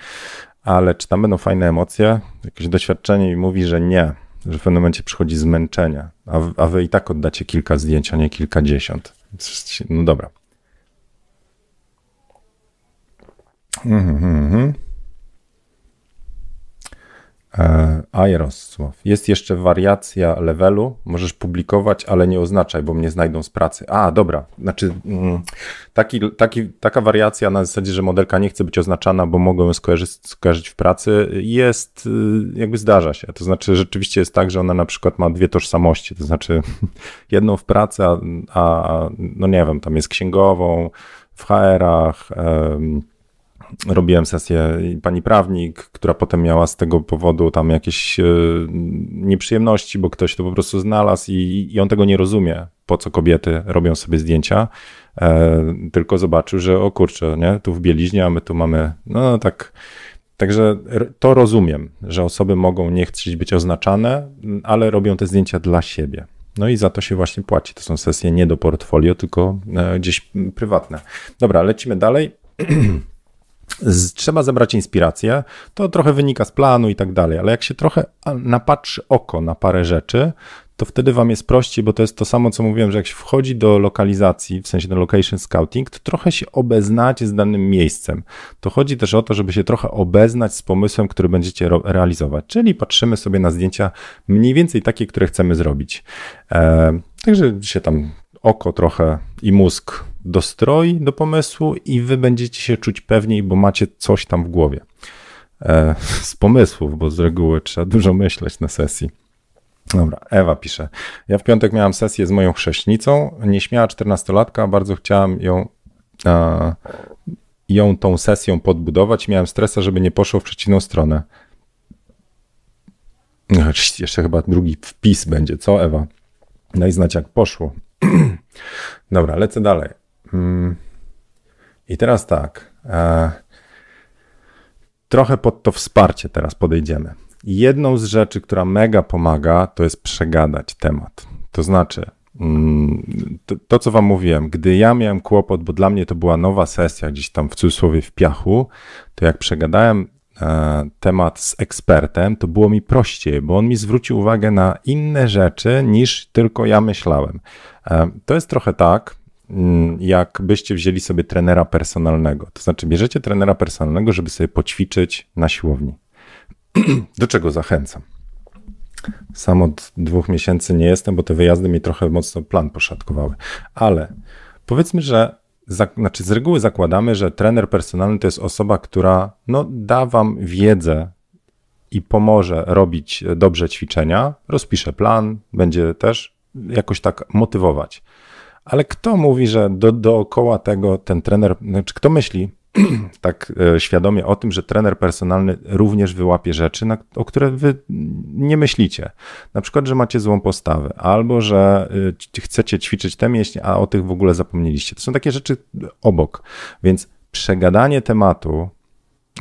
Ale czy tam będą fajne emocje? Jakieś doświadczenie mi mówi, że nie, że w pewnym momencie przychodzi zmęczenie, a, a wy i tak oddacie kilka zdjęć, a nie kilkadziesiąt. No dobra. Mhm. mhm. E, Aerosław. Jest jeszcze wariacja levelu. Możesz publikować, ale nie oznaczaj, bo mnie znajdą z pracy. A, dobra. Znaczy, mm, taki, taki, taka wariacja na zasadzie, że modelka nie chce być oznaczana, bo mogą ją skojarzyć, skojarzyć w pracy, jest, y, jakby zdarza się. To znaczy, rzeczywiście jest tak, że ona na przykład ma dwie tożsamości. To znaczy, [LAUGHS] jedną w pracy, a, a no nie wiem, tam jest księgową, w HR-ach, robiłem sesję pani prawnik, która potem miała z tego powodu tam jakieś e, nieprzyjemności, bo ktoś to po prostu znalazł i, i on tego nie rozumie, po co kobiety robią sobie zdjęcia, e, tylko zobaczył, że o kurczę, nie, tu w bieliźnie, a my tu mamy, no tak, Także to rozumiem, że osoby mogą nie chcieć być oznaczane, ale robią te zdjęcia dla siebie. No i za to się właśnie płaci. To są sesje nie do portfolio, tylko e, gdzieś prywatne. Dobra, lecimy dalej. [CLEARS THROAT] trzeba zebrać inspirację, to trochę wynika z planu i tak dalej, ale jak się trochę napatrzy oko na parę rzeczy, to wtedy wam jest prościej, bo to jest to samo, co mówiłem, że jak się wchodzi do lokalizacji, w sensie do location scouting, to trochę się obeznacie z danym miejscem. To chodzi też o to, żeby się trochę obeznać z pomysłem, który będziecie realizować, czyli patrzymy sobie na zdjęcia mniej więcej takie, które chcemy zrobić. E, także się tam oko trochę i mózg dostroi do pomysłu i wy będziecie się czuć pewniej, bo macie coś tam w głowie. E, [LAUGHS] z pomysłów, bo z reguły trzeba dużo myśleć na sesji. Dobra, Ewa pisze. Ja w piątek miałam sesję z moją chrześnicą, nieśmiała czternastolatka, bardzo chciałam ją, a, ją tą sesją podbudować. Miałem stresa, żeby nie poszło w przeciwną stronę. Jeszcze chyba drugi wpis będzie, co Ewa? Daj znać jak poszło. [CLEARS THROAT] Dobra, lecę dalej. Mm. I teraz tak. E, trochę pod to wsparcie teraz podejdziemy. Jedną z rzeczy, która mega pomaga, to jest przegadać temat. To znaczy, mm, to, to, co wam mówiłem, gdy ja miałem kłopot, bo dla mnie to była nowa sesja gdzieś tam w cudzysłowie w piachu, to jak przegadałem e, temat z ekspertem, to było mi prościej, bo on mi zwrócił uwagę na inne rzeczy niż tylko ja myślałem. E, to jest trochę tak, jakbyście wzięli sobie trenera personalnego. To znaczy, bierzecie trenera personalnego, żeby sobie poćwiczyć na siłowni. [CLEARS THROAT] Do czego zachęcam? Sam od dwóch miesięcy nie jestem, bo te wyjazdy mi trochę mocno plan poszatkowały. Ale powiedzmy, że znaczy z reguły zakładamy, że trener personalny to jest osoba, która no, da wam wiedzę i pomoże robić dobrze ćwiczenia, rozpisze plan, będzie też jakoś tak motywować. Ale kto mówi, że do, dookoła tego ten trener, znaczy kto myśli [CLEARS THROAT] tak e, świadomie o tym, że trener personalny również wyłapie rzeczy, na, o które wy nie myślicie. Na przykład, że macie złą postawę, albo że y, chcecie ćwiczyć te mięśnie, a o tych w ogóle zapomnieliście. To są takie rzeczy obok. Więc przegadanie tematu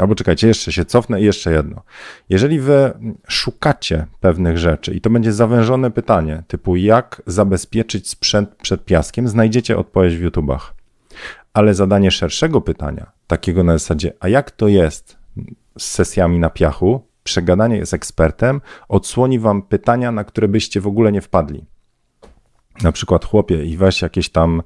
Albo czekajcie, jeszcze się cofnę i jeszcze jedno. Jeżeli wy szukacie pewnych rzeczy i to będzie zawężone pytanie, typu jak zabezpieczyć sprzęt przed piaskiem, znajdziecie odpowiedź w YouTubach. Ale zadanie szerszego pytania, takiego na zasadzie, a jak to jest z sesjami na piachu, przegadanie z ekspertem, odsłoni wam pytania, na które byście w ogóle nie wpadli na przykład chłopie i weź jakieś tam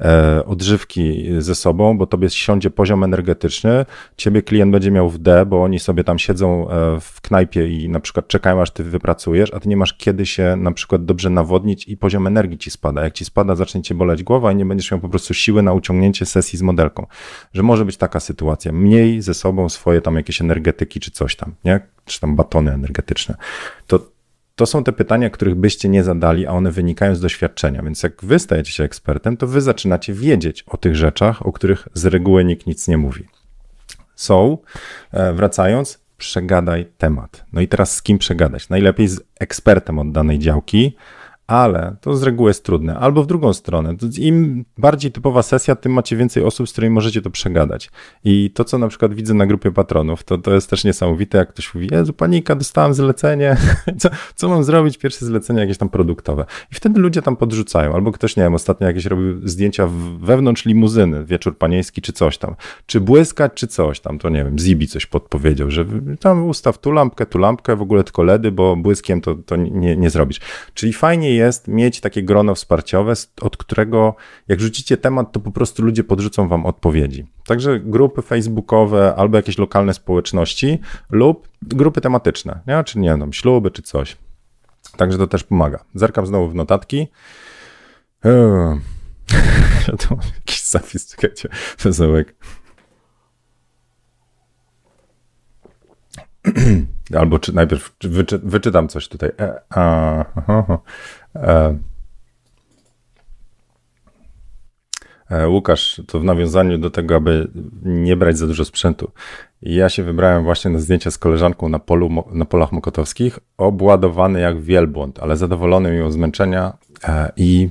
e, odżywki ze sobą, bo tobie siądzie poziom energetyczny, ciebie klient będzie miał w D, bo oni sobie tam siedzą e, w knajpie i na przykład czekają aż ty wypracujesz, a ty nie masz kiedy się na przykład dobrze nawodnić i poziom energii ci spada. Jak ci spada, zacznie cię boleć głowa i nie będziesz miał po prostu siły na uciągnięcie sesji z modelką. Że może być taka sytuacja. Mniej ze sobą swoje tam jakieś energetyki czy coś tam, nie? Czy tam batony energetyczne. To to są te pytania, których byście nie zadali, a one wynikają z doświadczenia. Więc jak wy stajecie się ekspertem, to wy zaczynacie wiedzieć o tych rzeczach, o których z reguły nikt nic nie mówi. So, e, wracając, przegadaj temat. No i teraz z kim przegadać? Najlepiej z ekspertem od danej działki, ale to z reguły jest trudne. Albo w drugą stronę, im bardziej typowa sesja, tym macie więcej osób, z którymi możecie to przegadać. I to, co na przykład widzę na grupie patronów, to, to jest też niesamowite, jak ktoś mówi, Jezu, panika, dostałem zlecenie, [LAUGHS] co, co mam zrobić? Pierwsze zlecenie jakieś tam produktowe. I wtedy ludzie tam podrzucają. Albo ktoś, nie wiem, ostatnio jakieś robił zdjęcia wewnątrz limuzyny, wieczór panieński, czy coś tam. Czy błyskać, czy coś tam, to nie wiem, Zibi coś podpowiedział, że tam ustaw tu lampkę, tu lampkę, w ogóle tylko LEDy, bo błyskiem to, to nie, nie zrobisz. Czyli fajnie jest mieć takie grono wsparciowe, od którego jak rzucicie temat, to po prostu ludzie podrzucą wam odpowiedzi. Także grupy facebookowe albo jakieś lokalne społeczności lub grupy tematyczne, nie? czy nie wiem, śluby czy coś. Także to też pomaga. Zerkam znowu w notatki. Eee. [LAUGHS] to jakiś zapis, czekajcie, wesołek. [CLEARS THROAT] Albo czy najpierw wyczy, wyczytam coś tutaj. E, a, aha, e, e, Łukasz, to w nawiązaniu do tego, aby nie brać za dużo sprzętu. Ja się wybrałem właśnie na zdjęcia z koleżanką na, polu, na polach mokotowskich, obładowany jak wielbłąd, ale zadowolony mimo zmęczenia e, i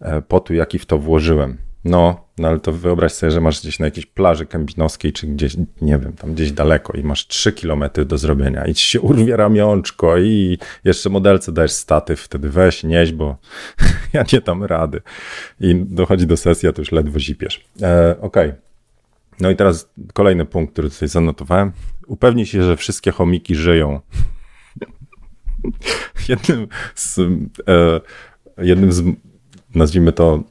e, potu, jaki w to włożyłem. No, no ale to wyobraź sobie, że masz gdzieś na jakiejś plaży kępinowskiej, czy gdzieś, nie wiem, tam gdzieś daleko i masz 3 kilometry do zrobienia i ci się urwie ramionczko i jeszcze modelce dajesz statyw, wtedy weź, nieś, bo [LAUGHS] ja nie dam rady. I dochodzi do sesji, a to już ledwo zipiesz. E, Okej. Okay. No i teraz kolejny punkt, który tutaj zanotowałem. Upewnij się, że wszystkie chomiki żyją. [LAUGHS] jednym z, e, jednym z nazwijmy to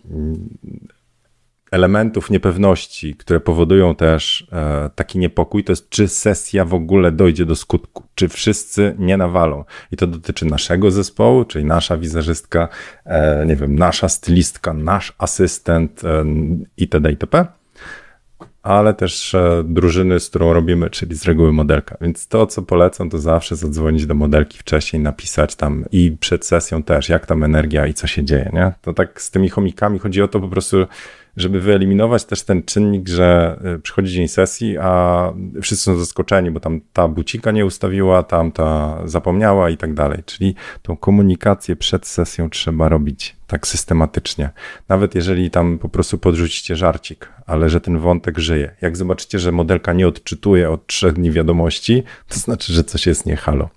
elementów niepewności, które powodują też e, taki niepokój, to jest, czy sesja w ogóle dojdzie do skutku, czy wszyscy nie nawalą. I to dotyczy naszego zespołu, czyli nasza wizerzystka, e, nie wiem, nasza stylistka, nasz asystent e, itd. itp ale też e, drużyny, z którą robimy, czyli z reguły modelka. Więc to, co polecam, to zawsze zadzwonić do modelki wcześniej, napisać tam i przed sesją też, jak tam energia i co się dzieje, nie? To tak z tymi chomikami chodzi o to po prostu, żeby wyeliminować też ten czynnik, że y, przychodzi dzień sesji, a wszyscy są zaskoczeni, bo tam ta bucika nie ustawiła, tam ta zapomniała i tak dalej. Czyli tą komunikację przed sesją trzeba robić tak systematycznie. Nawet jeżeli tam po prostu podrzucicie żarcik, ale że ten wątek żyje. Jak zobaczycie, że modelka nie odczytuje od trzech dni wiadomości, to znaczy, że coś jest nie halo.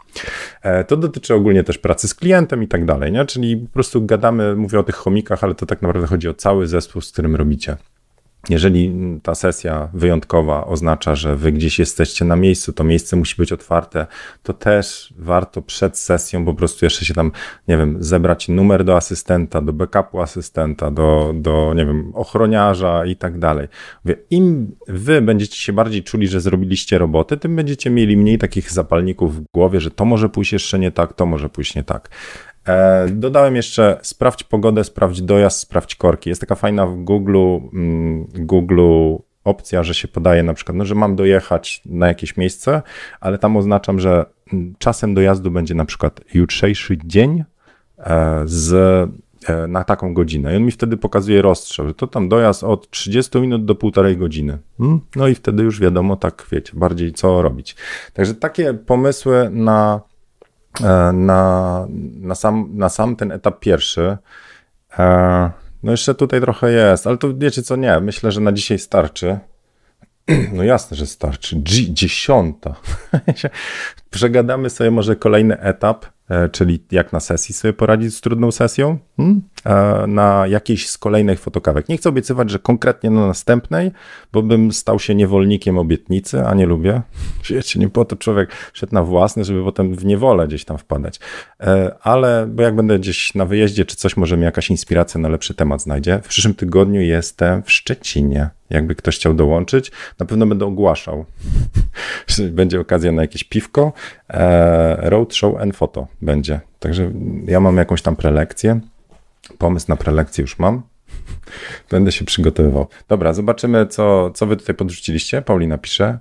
E, to dotyczy ogólnie też pracy z klientem i tak dalej, nie? czyli po prostu gadamy, mówię o tych chomikach, ale to tak naprawdę chodzi o cały zespół, z którym robicie. Jeżeli ta sesja wyjątkowa oznacza, że wy gdzieś jesteście na miejscu, to miejsce musi być otwarte, to też warto przed sesją po prostu jeszcze się tam, nie wiem, zebrać numer do asystenta, do backupu asystenta, do, do nie wiem, ochroniarza i tak dalej. Im wy będziecie się bardziej czuli, że zrobiliście robotę, tym będziecie mieli mniej takich zapalników w głowie, że to może pójść jeszcze nie tak, to może pójść nie tak. E, dodałem jeszcze sprawdź pogodę, sprawdź dojazd, sprawdź korki. Jest taka fajna w Google, mm, Google opcja, że się podaje na przykład, no, że mam dojechać na jakieś miejsce, ale tam oznaczam, że mm, czasem dojazdu będzie na przykład jutrzejszy dzień e, z, e, na taką godzinę. I on mi wtedy pokazuje rozstrzał, że to tam dojazd od 30 minut do półtorej godziny. Hmm? No i wtedy już wiadomo, tak wiecie, bardziej co robić. Także takie pomysły na na, na, sam, na sam ten etap pierwszy. E, no jeszcze tutaj trochę jest, ale to wiecie co, nie, myślę, że na dzisiaj starczy. [CLEARS THROAT] No jasne, że starczy. G dziesiąta. [LAUGHS] Przegadamy sobie może kolejny etap E, czyli jak na sesji sobie poradzić z trudną sesją, hmm? E, na jakiejś z kolejnych fotokawek. Nie chcę obiecywać, że konkretnie na następnej, bo bym stał się niewolnikiem obietnicy, a nie lubię. [LAUGHS] Wiecie, nie po to człowiek szedł na własne, żeby potem w niewolę gdzieś tam wpadać. E, ale, bo jak będę gdzieś na wyjeździe czy coś, może mi jakaś inspiracja na lepszy temat znajdzie. W przyszłym tygodniu jestem w Szczecinie. Jakby ktoś chciał dołączyć, na pewno będę ogłaszał. [LAUGHS] będzie okazja na jakieś piwko. Roadshow and Photo będzie. Także ja mam jakąś tam prelekcję. Pomysł na prelekcję już mam. [LAUGHS] Będę się przygotowywał. Dobra, zobaczymy, co, co wy tutaj podrzuciliście. Paulina pisze.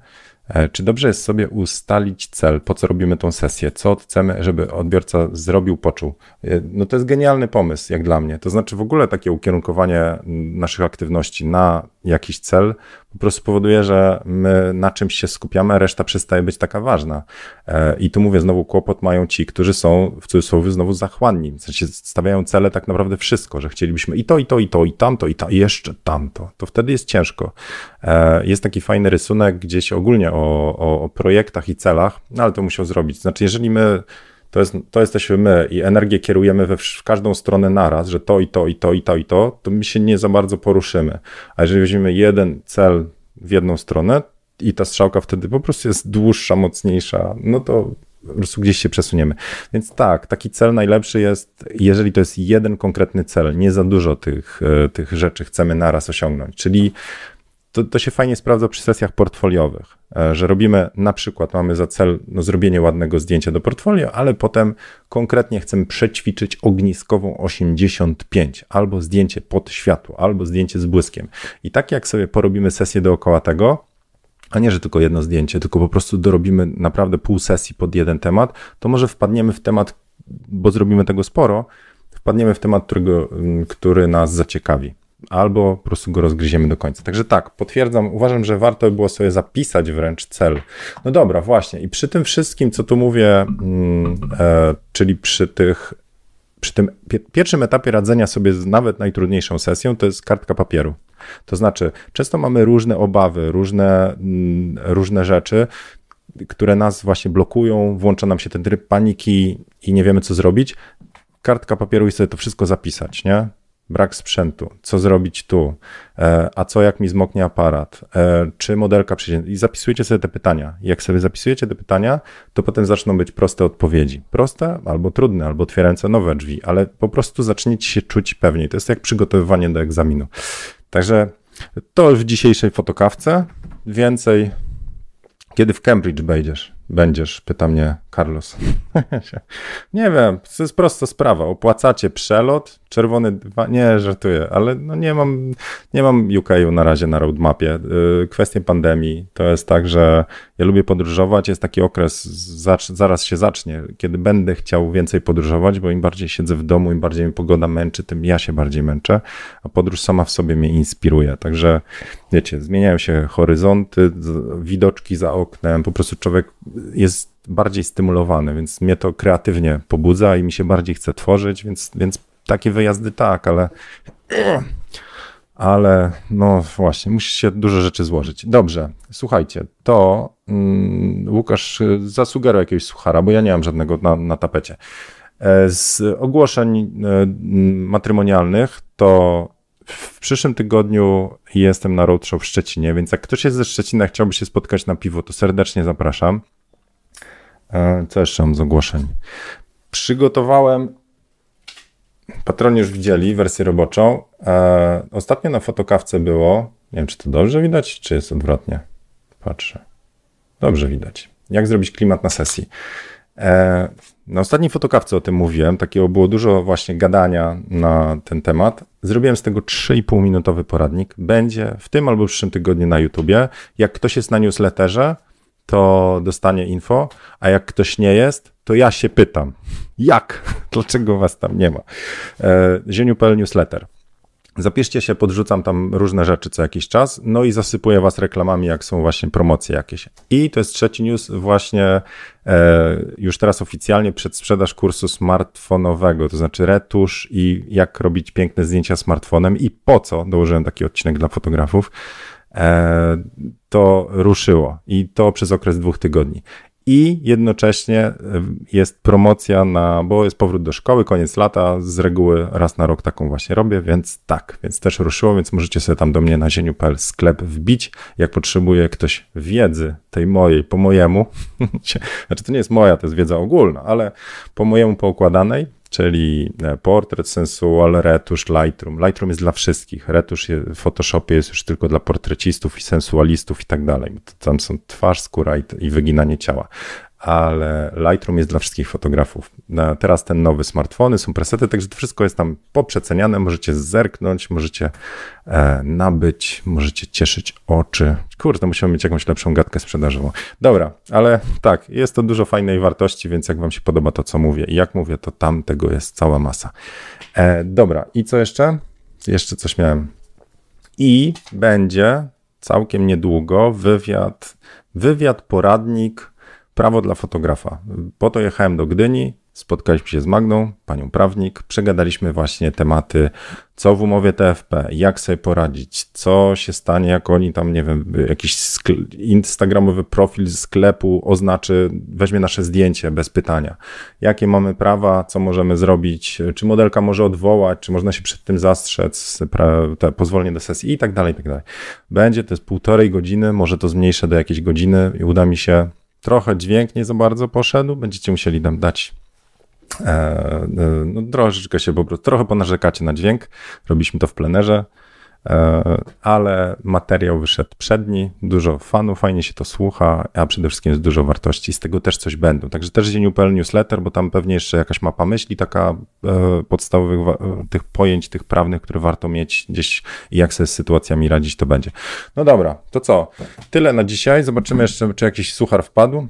E, czy dobrze jest sobie ustalić cel, po co robimy tą sesję, co chcemy, żeby odbiorca zrobił, poczuł? E, no to jest genialny pomysł, jak dla mnie. To znaczy w ogóle takie ukierunkowanie naszych aktywności na jakiś cel po prostu powoduje, że my na czymś się skupiamy, a reszta przestaje być taka ważna. E, I tu mówię, znowu kłopot mają ci, którzy są w cudzysłowie znowu zachłanni. W sensie stawiają cele tak naprawdę wszystko, że chcielibyśmy i to, i to, i to, i tamto, i, ta, i jeszcze tamto. To wtedy jest ciężko. E, jest taki fajny rysunek gdzieś ogólnie o, o, o projektach i celach, no ale to musiał zrobić. Znaczy, jeżeli my to, jest, to jesteśmy my i energię kierujemy we w każdą stronę naraz, że to i to i to i to i to, to my się nie za bardzo poruszymy. A jeżeli weźmiemy jeden cel w jedną stronę i ta strzałka wtedy po prostu jest dłuższa, mocniejsza, no to po prostu gdzieś się przesuniemy. Więc tak, taki cel najlepszy jest, jeżeli to jest jeden konkretny cel, nie za dużo tych, e, tych rzeczy chcemy naraz osiągnąć. Czyli to, to się fajnie sprawdza przy sesjach portfoliowych, e, że robimy na przykład, mamy za cel no, zrobienie ładnego zdjęcia do portfolio, ale potem konkretnie chcemy przećwiczyć ogniskową 85, albo zdjęcie pod światło, albo zdjęcie z błyskiem. I tak jak sobie porobimy sesję dookoła tego, a nie, że tylko jedno zdjęcie, tylko po prostu dorobimy naprawdę pół sesji pod jeden temat, to może wpadniemy w temat, bo zrobimy tego sporo, wpadniemy w temat, którego, który nas zaciekawi albo po prostu go rozgryziemy do końca. Także tak, potwierdzam, uważam, że warto by było sobie zapisać wręcz cel. No dobra, właśnie. I przy tym wszystkim, co tu mówię, mm, e, czyli przy tych, przy tym pierwszym etapie radzenia sobie z nawet najtrudniejszą sesją, to jest kartka papieru. To znaczy, często mamy różne obawy, różne, mm, różne rzeczy, które nas właśnie blokują, włącza nam się ten tryb paniki i nie wiemy, co zrobić. Kartka papieru i sobie to wszystko zapisać, nie? Brak sprzętu, co zrobić tu, e, a co jak mi zmoknie aparat, e, czy modelka przyjdzie. I zapisujecie sobie te pytania. Jak sobie zapisujecie te pytania, to potem zaczną być proste odpowiedzi. Proste albo trudne, albo otwierające nowe drzwi, ale po prostu zaczniecie się czuć pewniej. To jest jak przygotowywanie do egzaminu. Także to w dzisiejszej fotokawce. Więcej, kiedy w Cambridge będziesz? Będziesz, pyta mnie Carlos. [LAUGHS] nie wiem, to jest prosta sprawa. Opłacacie przelot, czerwony dwa, nie żartuję, ale no nie mam, nie mam UK na razie na roadmapie. Y, kwestie pandemii to jest tak, że ja lubię podróżować, jest taki okres, zaraz się zacznie, kiedy będę chciał więcej podróżować, bo im bardziej siedzę w domu, im bardziej mi pogoda męczy, tym ja się bardziej męczę, a podróż sama w sobie mnie inspiruje. Także wiecie, zmieniają się horyzonty, widoczki za oknem, po prostu człowiek jest bardziej stymulowany, więc mnie to kreatywnie pobudza i mi się bardziej chce tworzyć, więc, więc takie wyjazdy tak, ale ale no właśnie, musi się dużo rzeczy złożyć. Dobrze, słuchajcie, to mm, Łukasz zasugeruj jakiegoś suchara, bo ja nie mam żadnego na, na tapecie. E, z ogłoszeń e, matrymonialnych to w przyszłym tygodniu jestem na roadshow w Szczecinie, więc jak ktoś jest ze Szczecina, chciałby się spotkać na piwo, to serdecznie zapraszam. E, co jeszcze mam z ogłoszeń? Przygotowałem, patroni już widzieli wersję roboczą. E, ostatnio na fotokawce było, nie wiem czy to dobrze widać, czy jest odwrotnie. Patrzę. Dobrze widać. Jak zrobić klimat na sesji? E, na ostatniej fotokawce o tym mówiłem, takiego było dużo właśnie gadania na ten temat. Zrobiłem z tego 3,5 minutowy poradnik. Będzie w tym albo w przyszłym tygodniu na YouTubie. Jak ktoś jest na newsletterze, to dostanie info, a jak ktoś nie jest, to ja się pytam, jak? [LAUGHS] Dlaczego was tam nie ma? E, Zieniu.pl newsletter. Zapiszcie się, podrzucam tam różne rzeczy co jakiś czas, no i zasypuję was reklamami, jak są właśnie promocje jakieś. I to jest trzeci news, właśnie e, już teraz oficjalnie przedsprzedaż kursu smartfonowego, to znaczy retusz i jak robić piękne zdjęcia smartfonem i po co dołożyłem taki odcinek dla fotografów. E, to ruszyło i to przez okres dwóch tygodni. I jednocześnie e, jest promocja na, bo jest powrót do szkoły, koniec lata, z reguły raz na rok taką właśnie robię, więc tak, więc też ruszyło, więc możecie sobie tam do mnie na zieniu.pl sklep wbić, jak potrzebuje ktoś wiedzy tej mojej, po mojemu, [LAUGHS] znaczy to nie jest moja, to jest wiedza ogólna, ale po mojemu poukładanej, czyli e, portret, sensual, retusz, Lightroom. Lightroom jest dla wszystkich. Retusz w Photoshopie jest już tylko dla portrecistów i sensualistów i tak dalej. Tam są twarz, skóra i, i wyginanie ciała ale Lightroom jest dla wszystkich fotografów. Teraz ten nowy smartfony, są presety, także to wszystko jest tam poprzeceniane, możecie zerknąć, możecie e, nabyć, możecie cieszyć oczy. Kurde, musimy mieć jakąś lepszą gadkę sprzedażową. Dobra, ale tak, jest to dużo fajnej wartości, więc jak wam się podoba to, co mówię i jak mówię, to tam tego jest cała masa. E, dobra, i co jeszcze? Jeszcze coś miałem. I będzie całkiem niedługo wywiad, wywiad, poradnik, Prawo dla fotografa. Po to jechałem do Gdyni, spotkaliśmy się z Magną, panią prawnik, przegadaliśmy właśnie tematy, co w umowie TFP, jak sobie poradzić, co się stanie, jak oni tam, nie wiem, jakiś instagramowy profil sklepu oznaczy, weźmie nasze zdjęcie bez pytania. Jakie mamy prawa, co możemy zrobić, czy modelka może odwołać, czy można się przed tym zastrzec, te pozwolenie do sesji i tak dalej, i tak dalej. Będzie, to jest półtorej godziny, może to zmniejszę do jakiejś godziny i uda mi się trochę dźwięk nie za bardzo poszedł, będziecie musieli nam dać e, e, no, troszeczkę się po prostu, trochę ponarzekacie na dźwięk, robiliśmy to w plenerze, ale materiał wyszedł przedni, dużo fanów, fajnie się to słucha, a przede wszystkim jest dużo wartości, z tego też coś będą. Także też Zieniu.pl newsletter, bo tam pewnie jeszcze jakaś mapa myśli, taka e, podstawowych tych pojęć, tych prawnych, które warto mieć gdzieś i jak sobie z sytuacjami radzić, to będzie. No dobra, to co? Tyle na dzisiaj. Zobaczymy jeszcze, czy jakiś suchar wpadł.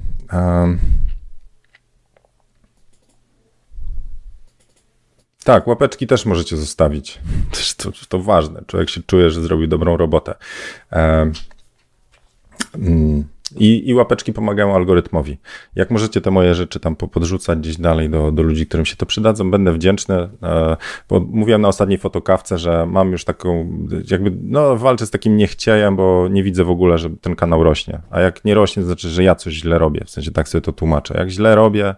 Tak, łapeczki też możecie zostawić. [LAUGHS] To, to ważne. Człowiek się czuje, że zrobił dobrą robotę. Mm, I, I łapeczki pomagają algorytmowi. Jak możecie te moje rzeczy tam podrzucać gdzieś dalej do, do ludzi, którym się to przydadzą, będę wdzięczny, e, bo mówiłem na ostatniej fotokawce, że mam już taką, jakby, no walczę z takim niechciejem, bo nie widzę w ogóle, że ten kanał rośnie. A jak nie rośnie, to znaczy, że ja coś źle robię. W sensie tak sobie to tłumaczę. Jak źle robię,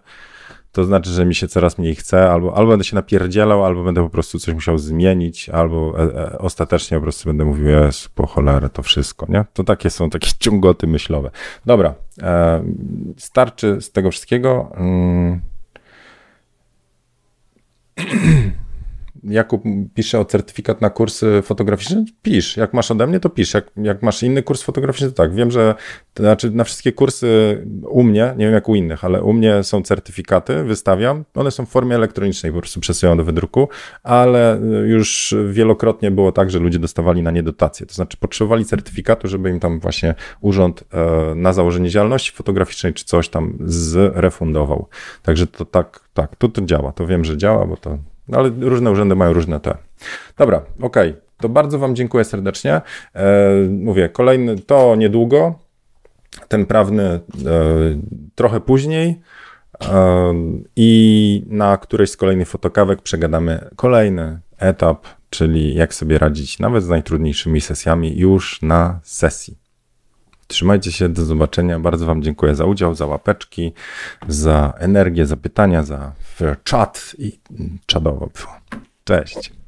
to znaczy, że mi się coraz mniej chce, albo, albo będę się napierdzielał, albo będę po prostu coś musiał zmienić, albo e, e, ostatecznie po prostu będę mówił, jest po cholerę to wszystko, nie? To takie są takie [LAUGHS] ciągoty myślowe. Dobra, e, starczy z tego wszystkiego. Mm. [CLEARS THROAT] Jakub pisze o certyfikat na kursy fotograficzne, pisz. Jak masz ode mnie, to pisz. Jak, jak masz inny kurs fotograficzny, to tak. Wiem, że to znaczy na wszystkie kursy u mnie, nie wiem jak u innych, ale u mnie są certyfikaty, wystawiam. One są w formie elektronicznej, po prostu przesyłam do wydruku, ale już wielokrotnie było tak, że ludzie dostawali na nie dotacje. To znaczy potrzebowali certyfikatu, żeby im tam właśnie urząd e, na założenie działalności fotograficznej czy coś tam zrefundował. Także to tak, tak, to, to działa. To wiem, że działa, bo to no ale różne urzędy mają różne te. Dobra, okej. Okay. To bardzo Wam dziękuję serdecznie. E, mówię, kolejny to niedługo. Ten prawny e, trochę później. E, I na którejś z kolejnych fotokawek przegadamy kolejny etap, czyli jak sobie radzić nawet z najtrudniejszymi sesjami już na sesji. Trzymajcie się, do zobaczenia. Bardzo Wam dziękuję za udział, za łapeczki, za energię, za pytania, za czat i czadowo było. Cześć.